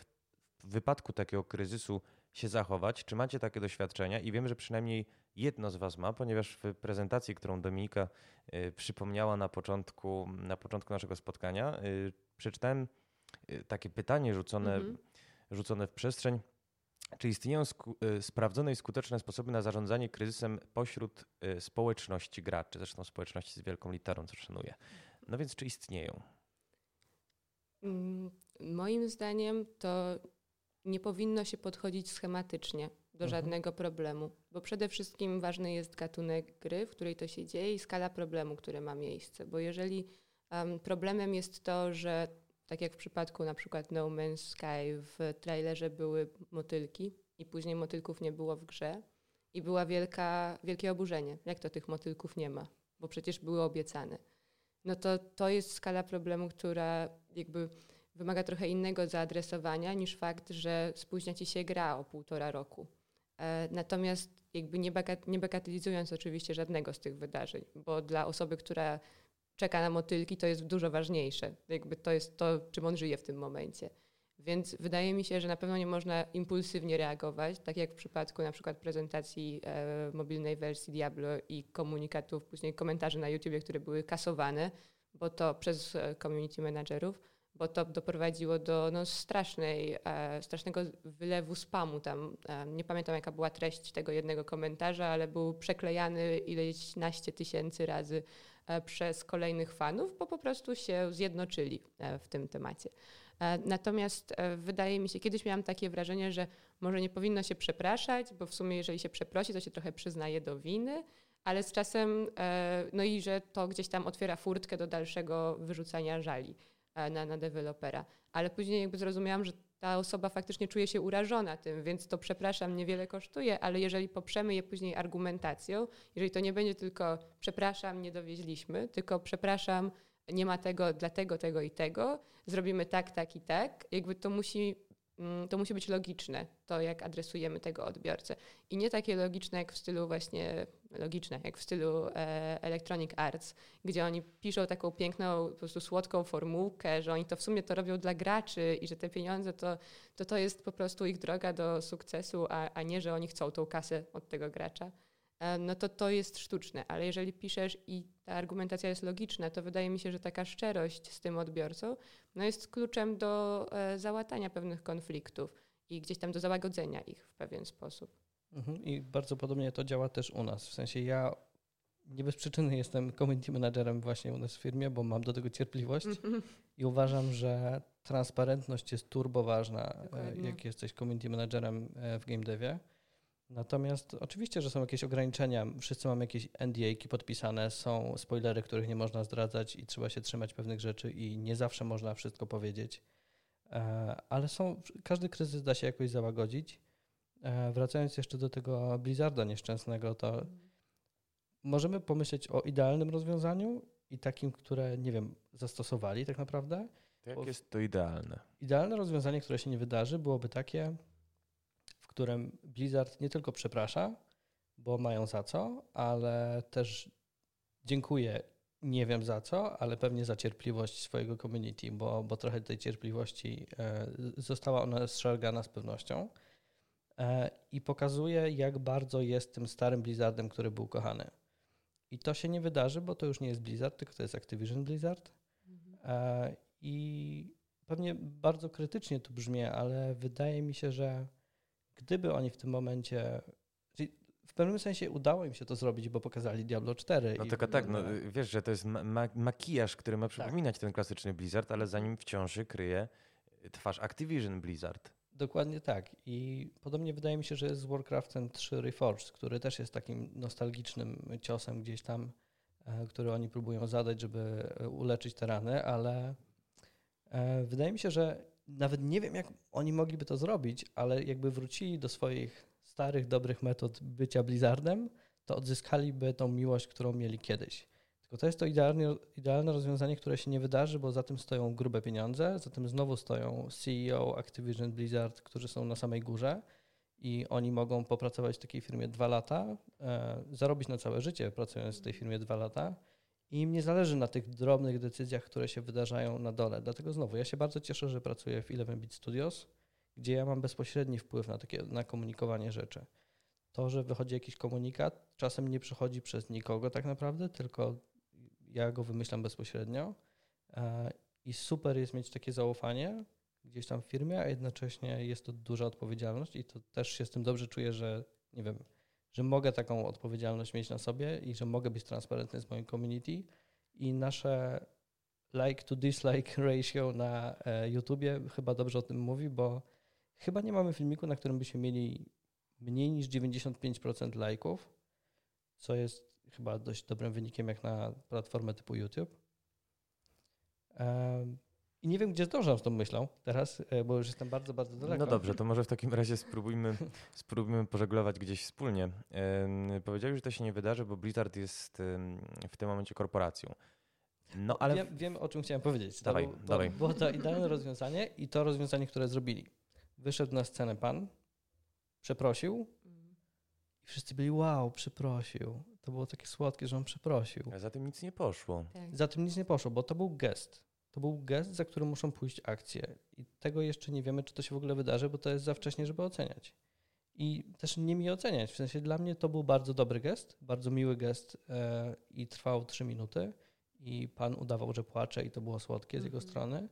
w wypadku takiego kryzysu się zachować. Czy macie takie doświadczenia? I wiem, że przynajmniej jedno z Was ma, ponieważ w prezentacji, którą Dominika y, przypomniała na początku, na początku naszego spotkania, y, przeczytałem y, takie pytanie rzucone, mhm. rzucone w przestrzeń. Czy istnieją sprawdzone i skuteczne sposoby na zarządzanie kryzysem pośród społeczności graczy, zresztą społeczności z wielką literą, co szanuję? No więc czy istnieją? Mm, moim zdaniem to nie powinno się podchodzić schematycznie do mhm. żadnego problemu, bo przede wszystkim ważny jest gatunek gry, w której to się dzieje i skala problemu, który ma miejsce. Bo jeżeli um, problemem jest to, że tak jak w przypadku na przykład No Man's Sky w trailerze były motylki i później motylków nie było w grze i była wielka, wielkie oburzenie. Jak to tych motylków nie ma? Bo przecież były obiecane no to to jest skala problemu, która jakby wymaga trochę innego zaadresowania niż fakt, że spóźnia ci się gra o półtora roku. E, natomiast jakby nie, bagat, nie bagatelizując oczywiście żadnego z tych wydarzeń, bo dla osoby, która czeka na motylki, to jest dużo ważniejsze. Jakby to jest to, czym on żyje w tym momencie. Więc wydaje mi się, że na pewno nie można impulsywnie reagować, tak jak w przypadku na przykład prezentacji e, mobilnej wersji Diablo i komunikatów, później komentarzy na YouTube, które były kasowane, bo to przez e, community managerów, bo to doprowadziło do no, strasznej, e, strasznego wylewu spamu tam. E, nie pamiętam jaka była treść tego jednego komentarza, ale był przeklejany ileś naście tysięcy razy e, przez kolejnych fanów, bo po prostu się zjednoczyli e, w tym temacie. E, natomiast e, wydaje mi się, kiedyś miałam takie wrażenie, że może nie powinno się przepraszać, bo w sumie jeżeli się przeprosi, to się trochę przyznaje do winy, ale z czasem, e, no i że to gdzieś tam otwiera furtkę do dalszego wyrzucania żali na, na dewelopera. Ale później jakby zrozumiałam, że ta osoba faktycznie czuje się urażona tym, więc to przepraszam niewiele kosztuje, ale jeżeli poprzemy je później argumentacją, jeżeli to nie będzie tylko przepraszam, nie dowieźliśmy, tylko przepraszam, nie ma tego, dlatego, tego i tego, zrobimy tak, tak i tak, jakby to musi, mm, to musi być logiczne, to jak adresujemy tego odbiorcę. I nie takie logiczne jak w stylu właśnie, logiczne, jak w stylu e, Electronic Arts, gdzie oni piszą taką piękną, po prostu słodką formułkę, że oni to w sumie to robią dla graczy i że te pieniądze to to, to jest po prostu ich droga do sukcesu, a, a nie, że oni chcą tą kasę od tego gracza. E, no to to jest sztuczne, ale jeżeli piszesz i ta argumentacja jest logiczna, to wydaje mi się, że taka szczerość z tym odbiorcą no jest kluczem do e, załatania pewnych konfliktów i gdzieś tam do załagodzenia ich w pewien sposób. Mhm. I bardzo podobnie to działa też u nas. W sensie ja nie bez przyczyny jestem community managerem właśnie u nas w firmie, bo mam do tego cierpliwość mhm. i uważam, że transparentność jest turbo ważna, e, Dokładnie. jak jesteś community managerem w game devie Natomiast oczywiście, że są jakieś ograniczenia. Wszyscy mamy jakieś NDA-ki podpisane, są spoilery, których nie można zdradzać i trzeba się trzymać pewnych rzeczy i nie zawsze można wszystko powiedzieć. ale są, każdy kryzys da się jakoś załagodzić. Wracając jeszcze do tego Blizzarda nieszczęsnego, to możemy pomyśleć o idealnym rozwiązaniu i takim, które, nie wiem, zastosowali tak naprawdę. To jak jest to idealne? Idealne rozwiązanie, które się nie wydarzy, byłoby takie, którym Blizzard nie tylko przeprasza, bo mają za co, ale też dziękuję, nie wiem za co, ale pewnie za cierpliwość swojego community, bo, bo trochę tej cierpliwości e, została ona zszargana z pewnością e, i pokazuje, jak bardzo jest tym starym Blizzardem, który był kochany. I to się nie wydarzy, bo to już nie jest Blizzard, tylko to jest Activision Blizzard. Mhm. E, I pewnie bardzo krytycznie tu brzmi, ale wydaje mi się, że gdyby oni w tym momencie. W pewnym sensie udało im się to zrobić, bo pokazali Diablo 4. No tylko tak, no, wiesz, że to jest ma makijaż, który ma tak. przypominać tak. ten klasyczny Blizzard, ale za nim wciąż kryje twarz Activision Blizzard. Dokładnie tak. I podobnie wydaje mi się, że jest z Warcraftem 3 Reforged, który też jest takim nostalgicznym ciosem gdzieś tam, e, który oni próbują zadać, żeby e, uleczyć te rany, ale e, wydaje mi się, że nawet nie wiem, jak oni mogliby to zrobić, ale jakby wrócili do swoich starych, dobrych metod bycia Blizzardem, to odzyskaliby tą miłość, którą mieli kiedyś. Tylko to jest to idealne, idealne rozwiązanie, które się nie wydarzy, bo za tym stoją grube pieniądze, za tym znowu stoją CEO Activision Blizzard, którzy są na samej górze i oni mogą popracować w takiej firmie dwa lata, e, zarobić na całe życie pracując w tej firmie dwa lata i im nie zależy na tych drobnych decyzjach, które się wydarzają na dole. Dlatego znowu, ja się bardzo cieszę, że pracuję w 11-bit Studios, gdzie ja mam bezpośredni wpływ na, takie, na komunikowanie rzeczy. To, że wychodzi jakiś komunikat, czasem nie przechodzi przez nikogo tak naprawdę, tylko ja go wymyślam bezpośrednio e, i super jest mieć takie zaufanie gdzieś tam w firmie, a jednocześnie jest to duża odpowiedzialność i to też się z tym dobrze czuję, że nie wiem, że mogę taką odpowiedzialność mieć na sobie i że mogę być transparentny z moim community i nasze like to dislike ratio na e, YouTubie chyba dobrze o tym mówi, bo chyba nie mamy filmiku, na którym byśmy mieli mniej niż 95% lajków, co jest chyba dość dobrym wynikiem jak na platformę typu YouTube. I nie wiem, gdzie zdążam z tą myślą teraz, e, bo już jestem bardzo, bardzo daleko. No dobrze, to może w takim razie spróbujmy, spróbujmy pożeglować gdzieś wspólnie. Powiedziałeś, że to się nie wydarzy, bo Blizzard jest w tym momencie korporacją. No, ale... Wiem, wiem o czym chciałem powiedzieć. To dawaj, to dawaj. było to idealne rozwiązanie i to rozwiązanie, które zrobili. Wyszedł na scenę pan, przeprosił i wszyscy byli wow, przeprosił. To było takie słodkie, że on przeprosił. A za tym nic nie poszło. Tak. Za tym nic nie poszło, bo to był gest. To był gest, za który muszą pójść akcje. I tego jeszcze nie wiemy, czy to się w ogóle wydarzy, bo to jest za wcześnie, żeby oceniać. I też nie mi oceniać. W sensie dla mnie to był bardzo dobry gest, bardzo miły gest e, i trwał trzy minuty. I pan udawał, że płacze i to było słodkie z jego mhm. strony.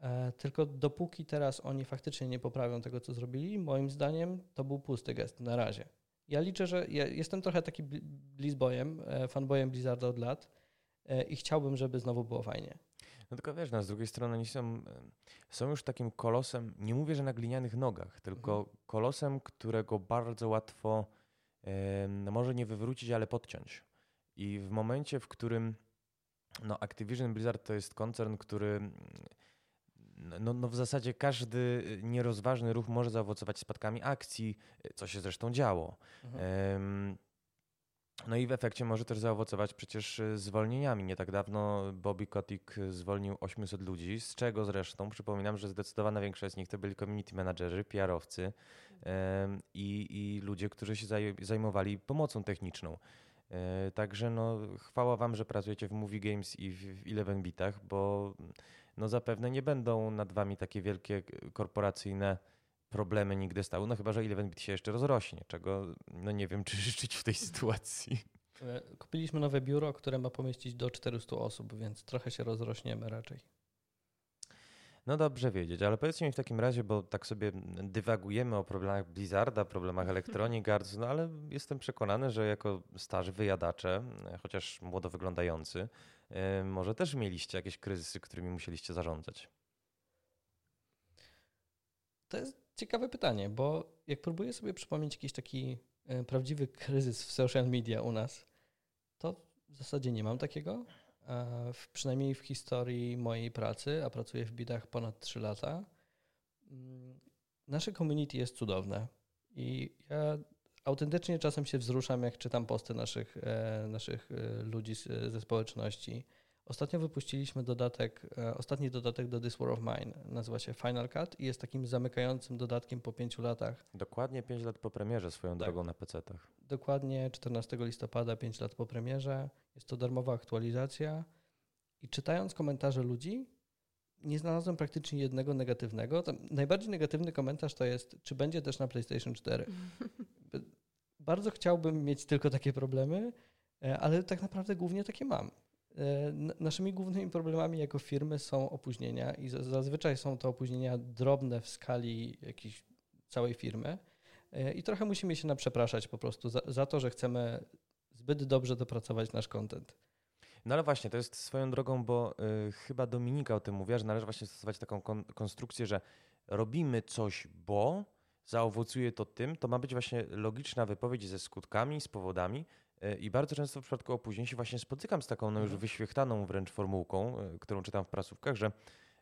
E, tylko dopóki teraz oni faktycznie nie poprawią tego, co zrobili, moim zdaniem to był pusty gest na razie. Ja liczę, że ja jestem trochę taki Blizzboyem, e, fanboyem Blizzarda od lat e, i chciałbym, żeby znowu było fajnie. No tylko wiesz, no, z drugiej strony oni są, są już takim kolosem, nie mówię, że na glinianych nogach, tylko mhm. kolosem, którego bardzo łatwo e, może nie wywrócić, ale podciąć. I w momencie, w którym no, Activision Blizzard to jest koncern, który no, no w zasadzie każdy y, nierozważny ruch może zaowocować spadkami akcji, y, co się zresztą działo. Mhm. No i w efekcie może też zaowocować przecież y, zwolnieniami. Nie tak dawno Bobby Kotick zwolnił 800 ludzi, z czego zresztą przypominam, że zdecydowana większość z nich to byli community managerzy, PR-owcy i, i ludzie, którzy się zajmowali pomocą techniczną. E, także no, chwała Wam, że pracujecie w Movie Games i w 11 bitach, bo no zapewne nie będą nad wami takie wielkie korporacyjne problemy nigdy stały, no chyba, że 11bit się jeszcze rozrośnie, czego no nie wiem, czy życzyć w tej sytuacji. E, kupiliśmy nowe biuro, które ma pomieścić do 400 osób, więc trochę się rozrośniemy raczej. No dobrze wiedzieć, ale powiedzcie mi w takim razie, bo tak sobie dywagujemy o problemach Blizzarda, problemach Electronic Arts, no ale jestem przekonany, że jako starzy wyjadacze, chociaż młodo wyglądający, może też mieliście jakieś kryzysy, którymi musieliście zarządzać? To jest ciekawe pytanie, bo jak próbuję sobie przypomnieć jakiś taki e, prawdziwy kryzys w social media u nas, to w zasadzie nie mam takiego. W, przynajmniej w historii mojej pracy, a pracuję w bidach ponad 3 lata, mm, nasze community jest cudowne i ja autentycznie czasem się wzruszam, jak czytam posty naszych, e, naszych e, ludzi ze społeczności. Ostatnio wypuściliśmy dodatek, e, ostatni dodatek do This War of Mine. Nazywa się Final Cut i jest takim zamykającym dodatkiem po pięciu latach. Dokładnie pięć lat po premierze swoją tak. drogą na PC-tach. Dokładnie 14 listopada, pięć lat po premierze. Jest to darmowa aktualizacja. I czytając komentarze ludzi, nie znalazłem praktycznie jednego negatywnego. Tam najbardziej negatywny komentarz to jest, czy będzie też na PlayStation 4. Bardzo chciałbym mieć tylko takie problemy, e, ale tak naprawdę głównie takie mam. E, naszymi głównymi problemami jako firmy są opóźnienia i zazwyczaj są to opóźnienia drobne w skali jakiejś całej firmy e, i trochę musimy się naprzepraszać po prostu za, za to, że chcemy zbyt dobrze dopracować nasz content. No ale właśnie, to jest swoją drogą, bo y, chyba Dominika o tym mówiła, że należy właśnie stosować taką kon konstrukcję, że robimy coś, bo zaowocuje to tym, to ma być właśnie logiczna wypowiedź ze skutkami, z powodami, I bardzo często w przypadku opóźnień się właśnie spotykam z taką no już mhm. wyświechtaną wręcz formułką, e, którą czytam w prasówkach, że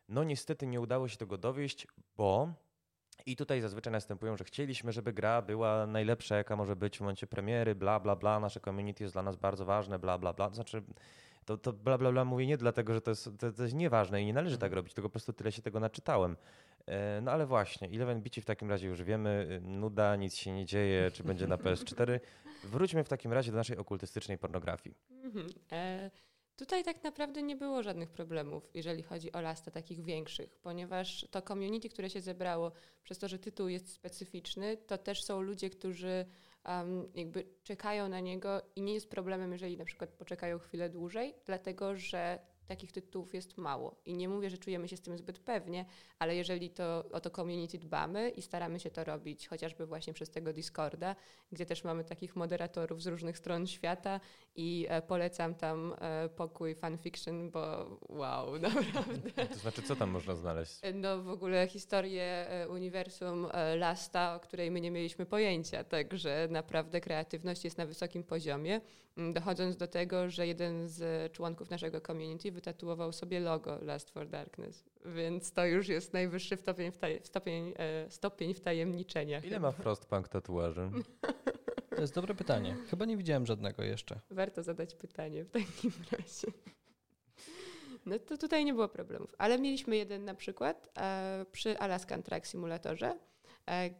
no niestety nie udało się tego dowieść, bo i tutaj zazwyczaj następują, że chcieliśmy, żeby gra była najlepsza, jaka może być w momencie premiery, bla, bla, bla, nasze community jest dla nas bardzo ważne, bla, bla, bla. To znaczy, to, to bla, bla, bla mówię nie dlatego, że to jest, to, to jest nieważne i nie należy tak mhm. robić, tylko po prostu tyle się tego naczytałem. E, no ale właśnie, Eleven Bici w takim razie już wiemy, nuda, nic się nie dzieje, czy będzie na PS4. Wróćmy w takim razie do naszej okultystycznej pornografii. Mhm. E, tutaj tak naprawdę nie było żadnych problemów, jeżeli chodzi o lasta takich większych, ponieważ to community, które się zebrało, przez to, że tytuł jest specyficzny, to też są ludzie, którzy um, jakby czekają na niego i nie jest problemem, jeżeli na przykład poczekają chwilę dłużej, dlatego że takich tytułów jest mało. I nie mówię, że czujemy się z tym zbyt pewnie, ale jeżeli to o to community dbamy i staramy się to robić chociażby właśnie przez tego Discorda, gdzie też mamy takich moderatorów z różnych stron świata i e, polecam tam e, pokój fanfiction, bo wow, naprawdę. To znaczy, co tam można znaleźć? No w ogóle historię e, uniwersum Lasta, o której my nie mieliśmy pojęcia, także naprawdę kreatywność jest na wysokim poziomie, mm, dochodząc do tego, że jeden z członków naszego community wytatuował sobie logo Last for Darkness, więc to już jest najwyższy stopień, wtaj- stopień, e, stopień wtajemniczenia. Ile chyba. ma Frostpunk tatuaży? To jest dobre pytanie. Chyba nie widziałem żadnego jeszcze. Warto zadać pytanie w takim razie. No to tutaj nie było problemów, ale mieliśmy jeden na przykład e, przy Alaskan Track Simulatorze,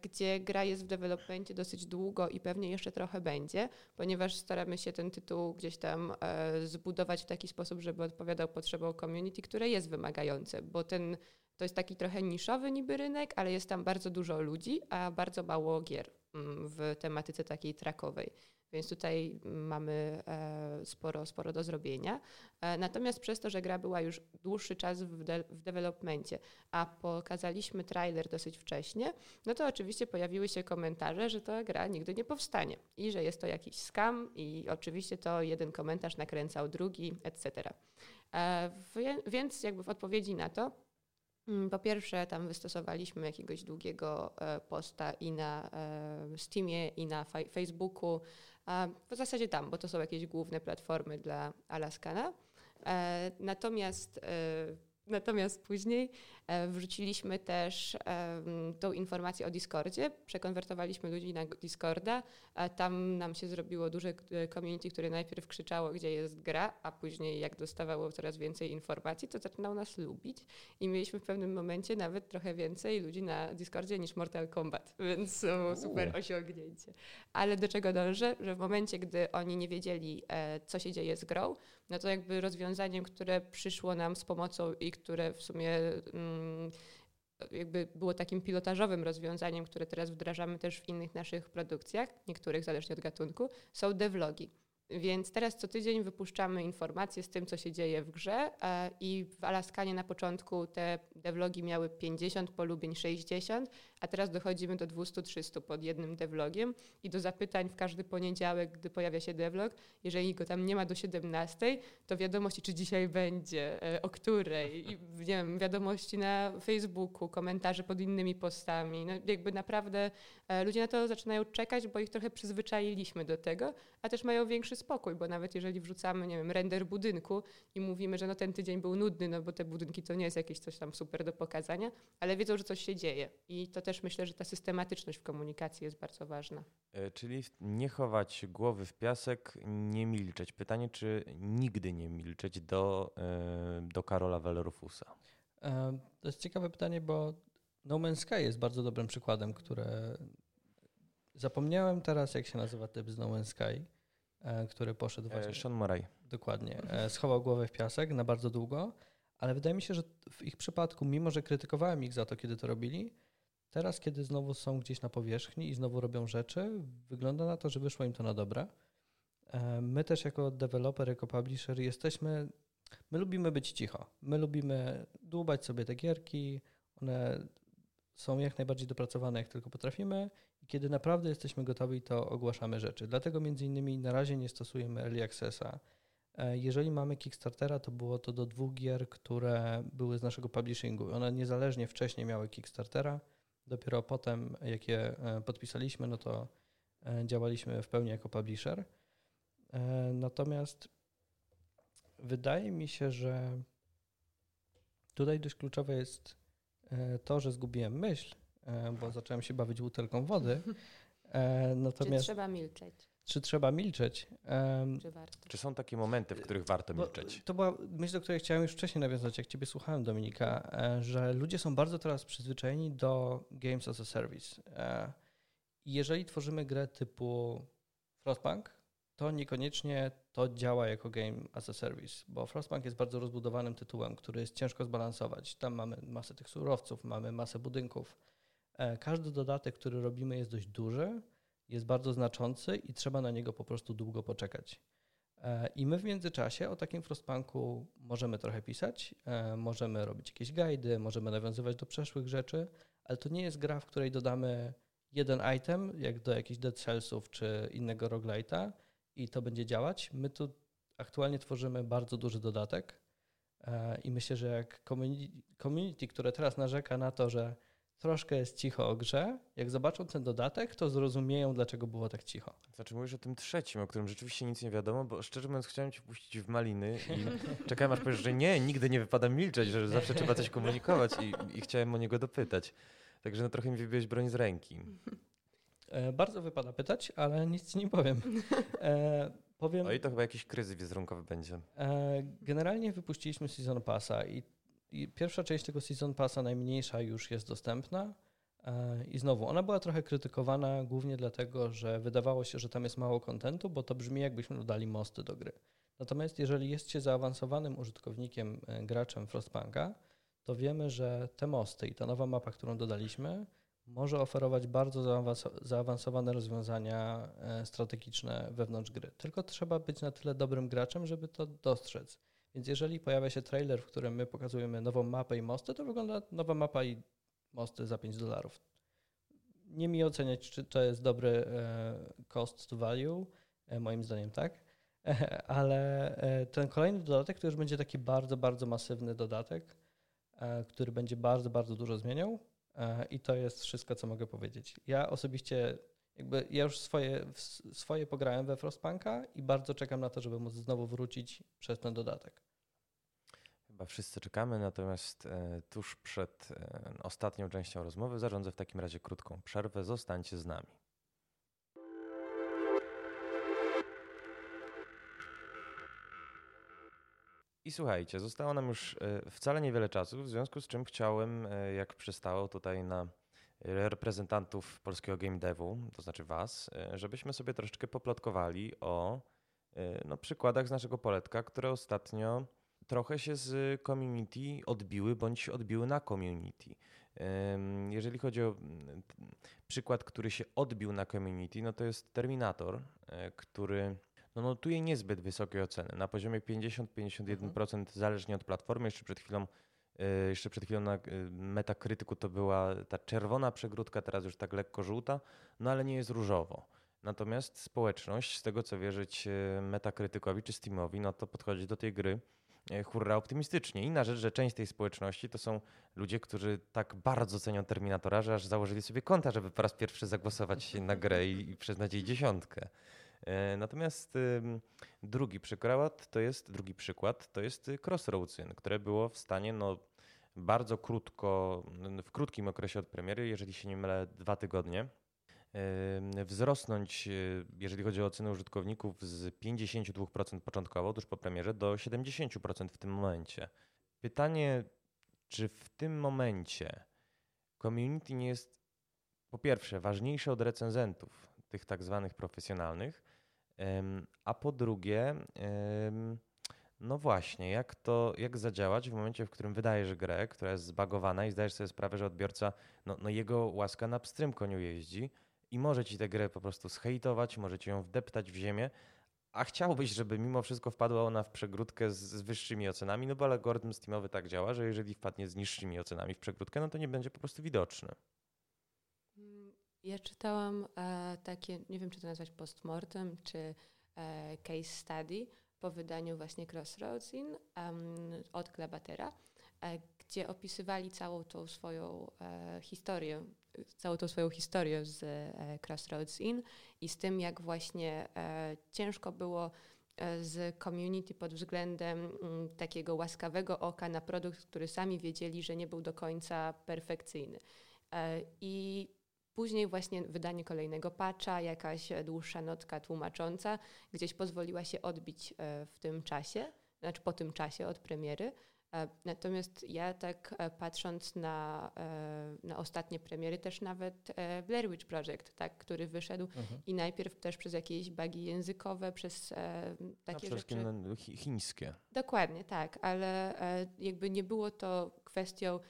gdzie gra jest w developmentie dosyć długo i pewnie jeszcze trochę będzie, ponieważ staramy się ten tytuł gdzieś tam e, zbudować w taki sposób, żeby odpowiadał potrzebom community, które jest wymagające, bo ten to jest taki trochę niszowy niby rynek, ale jest tam bardzo dużo ludzi, a bardzo mało gier mm, w tematyce takiej trakowej. Więc tutaj mamy e, sporo, sporo do zrobienia. E, natomiast przez to, że gra była już dłuższy czas w, de w a pokazaliśmy trailer dosyć wcześnie, no to oczywiście pojawiły się komentarze, że ta gra nigdy nie powstanie i że jest to jakiś scam i oczywiście to jeden komentarz nakręcał drugi, etc. E, więc jakby w odpowiedzi na to mm, po pierwsze, tam wystosowaliśmy jakiegoś długiego posta i na Steamie, i na Facebooku, w zasadzie tam, bo to są jakieś główne platformy dla Alaskana. E, natomiast e, Natomiast później wrzuciliśmy też tą informację o Discordzie, przekonwertowaliśmy ludzi na Discorda, tam nam się zrobiło duże e, community, które najpierw krzyczało, gdzie jest gra, a później jak dostawało coraz więcej informacji, to zaczynał nas lubić i mieliśmy w pewnym momencie nawet trochę więcej ludzi na Discordzie niż Mortal Kombat, więc to super osiągnięcie. Ale do czego dążę? Że w momencie, gdy oni nie wiedzieli, e, co się dzieje z grą, no to jakby rozwiązaniem, które przyszło nam z pomocą i które w sumie mm, jakby było takim pilotażowym rozwiązaniem, które teraz wdrażamy też w innych naszych produkcjach, niektórych zależnie od gatunku, są devlogi. Więc teraz co tydzień wypuszczamy informacje z tym, co się dzieje w grze e, i w Alaskanie na początku te devlogi miały 50 polubień, 60, a teraz dochodzimy do 200-300 pod jednym devlogiem i do zapytań w każdy poniedziałek, gdy pojawia się devlog, jeżeli go tam nie ma do 17, to wiadomości, czy dzisiaj będzie, e, o której, I, nie wiem, wiadomości na Facebooku, komentarze pod innymi postami. No, jakby naprawdę e, ludzie na to zaczynają czekać, bo ich trochę przyzwyczailiśmy do tego, a też mają większy spokój, bo nawet jeżeli wrzucamy, nie wiem, render budynku i mówimy, że no ten tydzień był nudny, no bo te budynki to nie jest jakieś coś tam super do pokazania, ale wiedzą, że coś się dzieje. I to też myślę, że ta systematyczność w komunikacji jest bardzo ważna. E, czyli nie chować głowy w piasek, nie milczeć. Pytanie, czy nigdy nie milczeć do, e, do Karola Wellerufusa? E, to jest ciekawe pytanie, bo No Man's Sky jest bardzo dobrym przykładem, które zapomniałem teraz, jak się nazywa typ z No Man's Sky, który poszedł właśnie... Sean Murray. Dokładnie. Schował głowę w piasek na bardzo długo, ale wydaje mi się, że w ich przypadku, mimo że krytykowałem ich za to, kiedy to robili, Teraz, kiedy znowu są gdzieś na powierzchni i znowu robią rzeczy, wygląda na to, że wyszło im to na dobre. E, my też jako deweloper, jako publisher jesteśmy, my lubimy być cicho. My lubimy dłubać sobie te gierki, one są jak najbardziej dopracowane, jak tylko potrafimy i kiedy naprawdę jesteśmy gotowi, to ogłaszamy rzeczy. Dlatego między innymi na razie nie stosujemy Early Accessa. E, jeżeli mamy Kickstartera, to było to do dwóch gier, które były z naszego publishingu. One niezależnie wcześniej miały Kickstartera, Dopiero potem, jak je e, podpisaliśmy, no to e, działaliśmy w pełni jako publisher. E, natomiast wydaje mi się, że tutaj dość kluczowe jest to, że zgubiłem myśl, bo zacząłem się bawić butelką wody. Natomiast, Czy trzeba milczeć? Czy trzeba milczeć? Czy warto? Czy są takie momenty, w których warto milczeć? To była myśl, do której chciałem już wcześniej nawiązać, jak Ciebie słuchałem, Dominika, e, że ludzie są bardzo teraz przyzwyczajeni do Games as a Service. E, I jeżeli tworzymy grę typu Frostpunk, to niekoniecznie to działa jako Game as a Service, bo Frostpunk jest bardzo rozbudowanym tytułem, który jest ciężko zbalansować. Tam mamy masę tych surowców, mamy masę budynków. E, każdy dodatek, który robimy, jest dość duży jest bardzo znaczący i trzeba na niego po prostu długo poczekać. E, I my w międzyczasie o takim Frostpunku możemy trochę pisać, e, możemy robić jakieś guidy, możemy nawiązywać do przeszłych rzeczy, ale to nie jest gra, w której dodamy jeden item, jak do jakichś Dead Cellsów czy innego roguelite'a i to będzie działać. My tu aktualnie tworzymy bardzo duży dodatek e, i myślę, że jak community, community które teraz narzeka na to, że troszkę jest cicho o grze. Jak zobaczą ten dodatek, to zrozumieją, dlaczego było tak cicho. Znaczy mówisz o tym trzecim, o którym rzeczywiście nic nie wiadomo, bo szczerze mówiąc chciałem cię puścić w maliny i czekałem aż powiesz, że nie, nigdy nie wypada milczeć, że zawsze trzeba coś komunikować i, i chciałem o niego dopytać. Także no trochę mi wybiłeś broń z ręki. E, bardzo wypada pytać, ale nic nie powiem. E, powiem. No i to chyba jakiś kryzys wizerunkowy będzie. E, generalnie wypuściliśmy Season Passa i pierwsza część tego Season Passa, najmniejsza, już jest dostępna. E, I znowu, ona była trochę krytykowana głównie dlatego, że wydawało się, że tam jest mało kontentu, bo to brzmi jakbyśmy dodali mosty do gry. Natomiast jeżeli jest się zaawansowanym użytkownikiem, e, graczem Frostpunka, to wiemy, że te mosty i ta nowa mapa, którą dodaliśmy, może oferować bardzo zaawansowane rozwiązania e, strategiczne wewnątrz gry. Tylko trzeba być na tyle dobrym graczem, żeby to dostrzec. Więc jeżeli pojawia się trailer, w którym my pokazujemy nową mapę i mosty, to wygląda nowa mapa i mosty za 5 dolarów. Nie mi oceniać, czy to jest dobry e, cost to value, e, moim zdaniem tak, ale e, ten kolejny dodatek to już będzie taki bardzo, bardzo masywny dodatek, który będzie bardzo, bardzo dużo zmieniał i to jest wszystko, co mogę powiedzieć. Ja osobiście jakby ja już swoje, swoje pograłem we Frostpunka i bardzo czekam na to, żeby móc znowu wrócić przez ten dodatek. Chyba wszyscy czekamy, natomiast e, tuż przed e, ostatnią częścią rozmowy zarządzę w takim razie krótką przerwę. Zostańcie z nami. I słuchajcie, zostało nam już e, wcale niewiele czasu, w związku z czym chciałem, jak przystało tutaj na reprezentantów polskiego game devu, to znaczy Was, e, żebyśmy sobie troszeczkę poplotkowali o e, no, przykładach z naszego poletka, które ostatnio trochę się z community odbiły bądź odbiły na community. Jeżeli chodzi o przykład, który się odbił na community, no to jest Terminator, e, który no, notuje niezbyt wysokie oceny, na poziomie 50-51%, mhm. zależnie od platformy. Jeszcze przed chwilą jeszcze przed chwilą na e, metakrytyku to była ta czerwona przegródka, teraz już tak lekko żółta, no ale nie jest różowo. Natomiast społeczność, z tego co wierzyć e, metakrytykowi czy Steamowi, no to podchodzi do tej gry hurra optymistycznie. Inna rzecz, że część tej społeczności to są ludzie, którzy tak bardzo cenią Terminatora, że aż założyli sobie konta, żeby po raz pierwszy zagłosować na grę i, i przyznać jej dziesiątkę. E, natomiast drugi przykład to jest, drugi przykład to jest Crossroads, które było w stanie no, bardzo krótko, w krótkim okresie od premiery, jeżeli się nie mylę, dwa tygodnie, wzrosnąć, e, jeżeli chodzi o ceny użytkowników, z 52% początkowo, tuż po premierze, do 70% w tym momencie. Pytanie, czy w tym momencie community nie jest po pierwsze ważniejsze od recenzentów, tych tak zwanych profesjonalnych, a po drugie, no właśnie, jak to, jak zadziałać w momencie, w którym wydajesz grę, która jest zbagowana i zdajesz sobie sprawę, że odbiorca, no, no jego łaska na pstrym koniu jeździ i może ci tę grę po prostu zhejtować, może ci ją wdeptać w ziemię, a chciałbyś, żeby mimo wszystko wpadła ona w przegródkę z, z, wyższymi ocenami, no bo algorytm Steamowy tak działa, że jeżeli wpadnie z niższymi ocenami w przegródkę, no to nie będzie po prostu widoczny. Ja czytałam e, takie, nie wiem czy to nazwać postmortem, czy e, case study po wydaniu właśnie Crossroads In um, od Klabatera, e, gdzie opisywali całą tą swoją e, historię, całą tą swoją historię z e, Crossroads In i z tym, jak właśnie e, ciężko było z community pod względem mm, takiego łaskawego oka na produkt, który sami wiedzieli, że nie był do końca perfekcyjny. I Później właśnie wydanie kolejnego patcha, jakaś dłuższa notka tłumacząca, gdzieś pozwoliła się odbić e, w tym czasie, znaczy po tym czasie od premiery. E, natomiast ja tak e, patrząc na, na ostatnie premiery, też nawet Blair Witch Project, tak, który wyszedł mhm. i najpierw też przez jakieś bugi językowe, przez takie A rzeczy. chińskie. Dokładnie, tak, ale jakby nie było to kwestią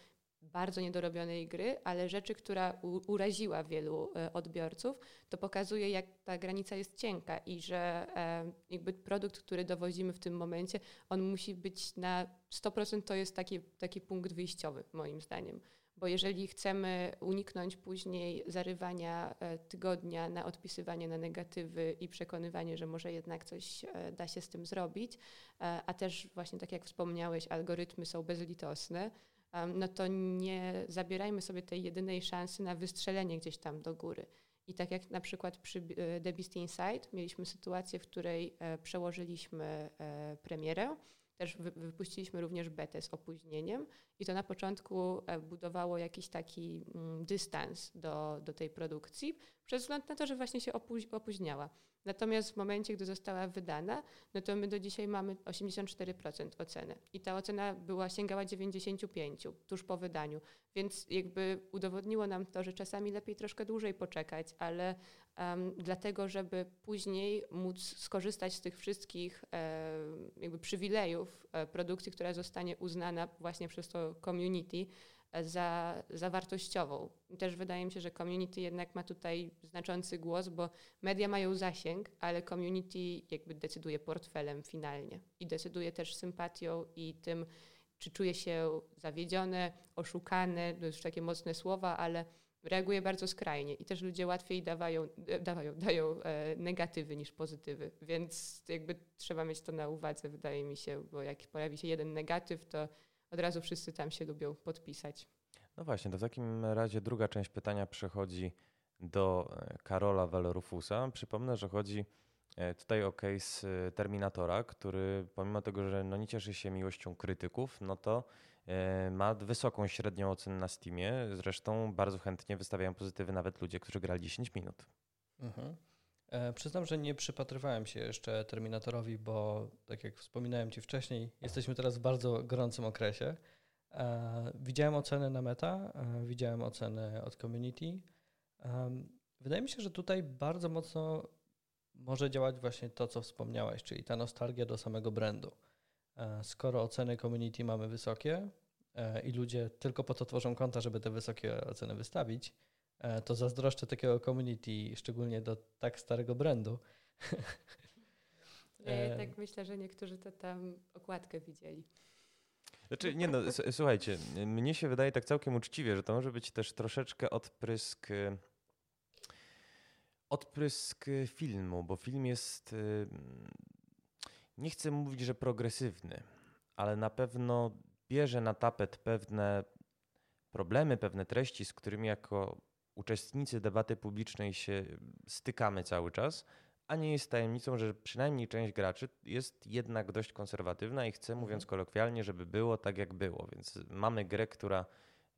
bardzo niedorobionej gry, ale rzeczy, która uraziła wielu e, odbiorców, to pokazuje, jak ta granica jest cienka i że e, jakby produkt, który dowozimy w tym momencie, on musi być na 100% to jest taki, taki punkt wyjściowy, moim zdaniem. Bo jeżeli chcemy uniknąć później zarywania e, tygodnia na odpisywanie na negatywy i przekonywanie, że może jednak coś da się z tym zrobić, a też właśnie tak jak wspomniałeś, algorytmy są bezlitosne, no to nie zabierajmy sobie tej jedynej szansy na wystrzelenie gdzieś tam do góry. I tak jak na przykład przy e, The Beast Inside mieliśmy sytuację, w której e, przełożyliśmy e, premierę, też wypuściliśmy również betę z opóźnieniem i to na początku budowało jakiś taki mm, dystans do, do tej produkcji, przez wzgląd na to, że właśnie się opóźniała. Natomiast w momencie, gdy została wydana, no to my do dzisiaj mamy 84% oceny. I ta ocena była, sięgała 95 tuż po wydaniu. Więc jakby udowodniło nam to, że czasami lepiej troszkę dłużej poczekać, ale um, dlatego, żeby później móc skorzystać z tych wszystkich e, jakby przywilejów e, produkcji, która zostanie uznana właśnie przez to community, za, za wartościową. Też wydaje mi się, że community jednak ma tutaj znaczący głos, bo media mają zasięg, ale community jakby decyduje portfelem finalnie. I decyduje też sympatią i tym, czy czuje się zawiedzione, oszukane, to już takie mocne słowa, ale reaguje bardzo skrajnie. I też ludzie łatwiej dawają, dawają, dają e, negatywy niż pozytywy, więc jakby trzeba mieć to na uwadze, wydaje mi się, bo jak pojawi się jeden negatyw, to od razu wszyscy tam się lubią podpisać. No właśnie, to w takim razie druga część pytania przechodzi do e, Karola Velorufusa. Przypomnę, że chodzi e, tutaj o case e, Terminatora, który pomimo tego, że no nie cieszy się miłością krytyków, no to ma wysoką średnią ocenę na Steamie. Zresztą bardzo chętnie wystawiają pozytywy nawet ludzie, którzy grali 10 minut. Mhm. E, przyznam, że nie przypatrywałem się jeszcze Terminatorowi, bo tak jak wspominałem Ci wcześniej, jesteśmy teraz w bardzo gorącym okresie. E, widziałem oceny na meta, e, widziałem oceny od community. Wydaje mi się, że tutaj bardzo mocno może działać właśnie to, co wspomniałeś, czyli ta nostalgia do samego brandu. Skoro oceny community mamy wysokie i ludzie tylko po to tworzą konta, żeby te wysokie oceny wystawić, to zazdroszczę takiego community, szczególnie do tak starego brandu. Ja e, tak myślę, że niektórzy to tam okładkę widzieli. Znaczy, nie no, słuchajcie, mnie się wydaje tak całkiem uczciwie, że to może być też troszeczkę odprysk odprysk filmu, bo film jest nie chcę mówić, że progresywny, ale na pewno bierze na tapet pewne problemy, pewne treści, z którymi jako uczestnicy debaty publicznej się stykamy cały czas, a nie jest tajemnicą, że przynajmniej część graczy jest jednak dość konserwatywna i chce, mówiąc kolokwialnie, żeby było tak, jak było. Więc mamy grę, która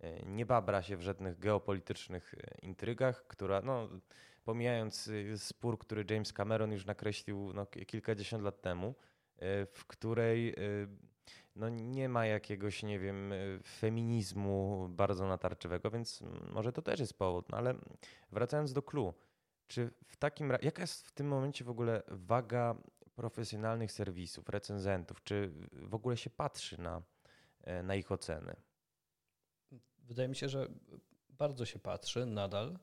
e, nie babra się w żadnych geopolitycznych e, intrygach, która, no, pomijając e, spór, który James Cameron już nakreślił no, kilkadziesiąt lat temu, w której no, nie ma jakiegoś, nie wiem, feminizmu bardzo natarczywego, więc może to też jest powód. No, ale wracając do clue, czy w takim razie, jaka jest w tym momencie w ogóle waga profesjonalnych serwisów, recenzentów? Czy w ogóle się patrzy na, e, na ich oceny? Wydaje mi się, że bardzo się patrzy nadal.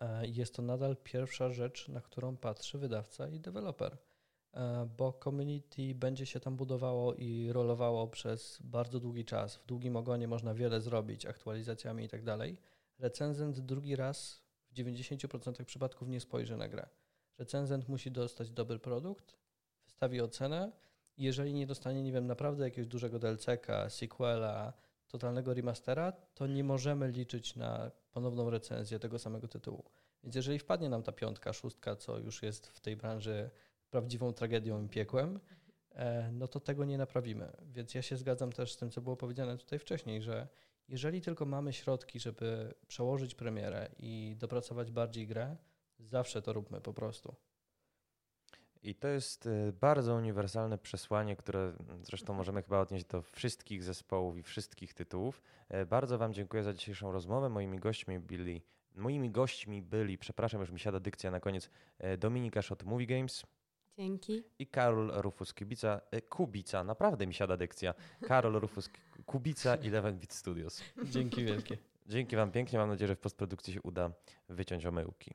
E, jest to nadal pierwsza rzecz, na którą patrzy wydawca i deweloper, e, bo community będzie się tam budowało i rolowało przez bardzo długi czas. W długim ogonie można wiele zrobić aktualizacjami i tak dalej. Recenzent drugi raz 90% przypadków nie spojrzy na grę. Recenzent musi dostać dobry produkt, wystawi ocenę jeżeli nie dostanie, nie wiem, naprawdę jakiegoś dużego DLC-ka, sequela, totalnego remastera, to nie możemy liczyć na ponowną recenzję tego samego tytułu. Więc jeżeli wpadnie nam ta piątka, szóstka, co już jest w tej branży prawdziwą tragedią i piekłem, e, no to tego nie naprawimy. Więc ja się zgadzam też z tym, co było powiedziane tutaj wcześniej, że jeżeli tylko mamy środki, żeby przełożyć premierę i dopracować bardziej grę, zawsze to róbmy po prostu. I to jest y, bardzo uniwersalne przesłanie, które zresztą możemy chyba odnieść do wszystkich zespołów i wszystkich tytułów. E, bardzo Wam dziękuję za dzisiejszą rozmowę. Moimi gośćmi byli, moimi gośćmi byli, przepraszam, już mi siada dykcja na koniec, e, Dominika Szot Movie Games. Dzięki. I Karol Rufus Kubica, e, Kubica, naprawdę mi siada dykcja. Karol Rufus Kubica i Eleven Beat Studios. Dzięki wielkie. Dzięki Wam pięknie. Mam nadzieję, że w postprodukcji się uda wyciąć omyłki.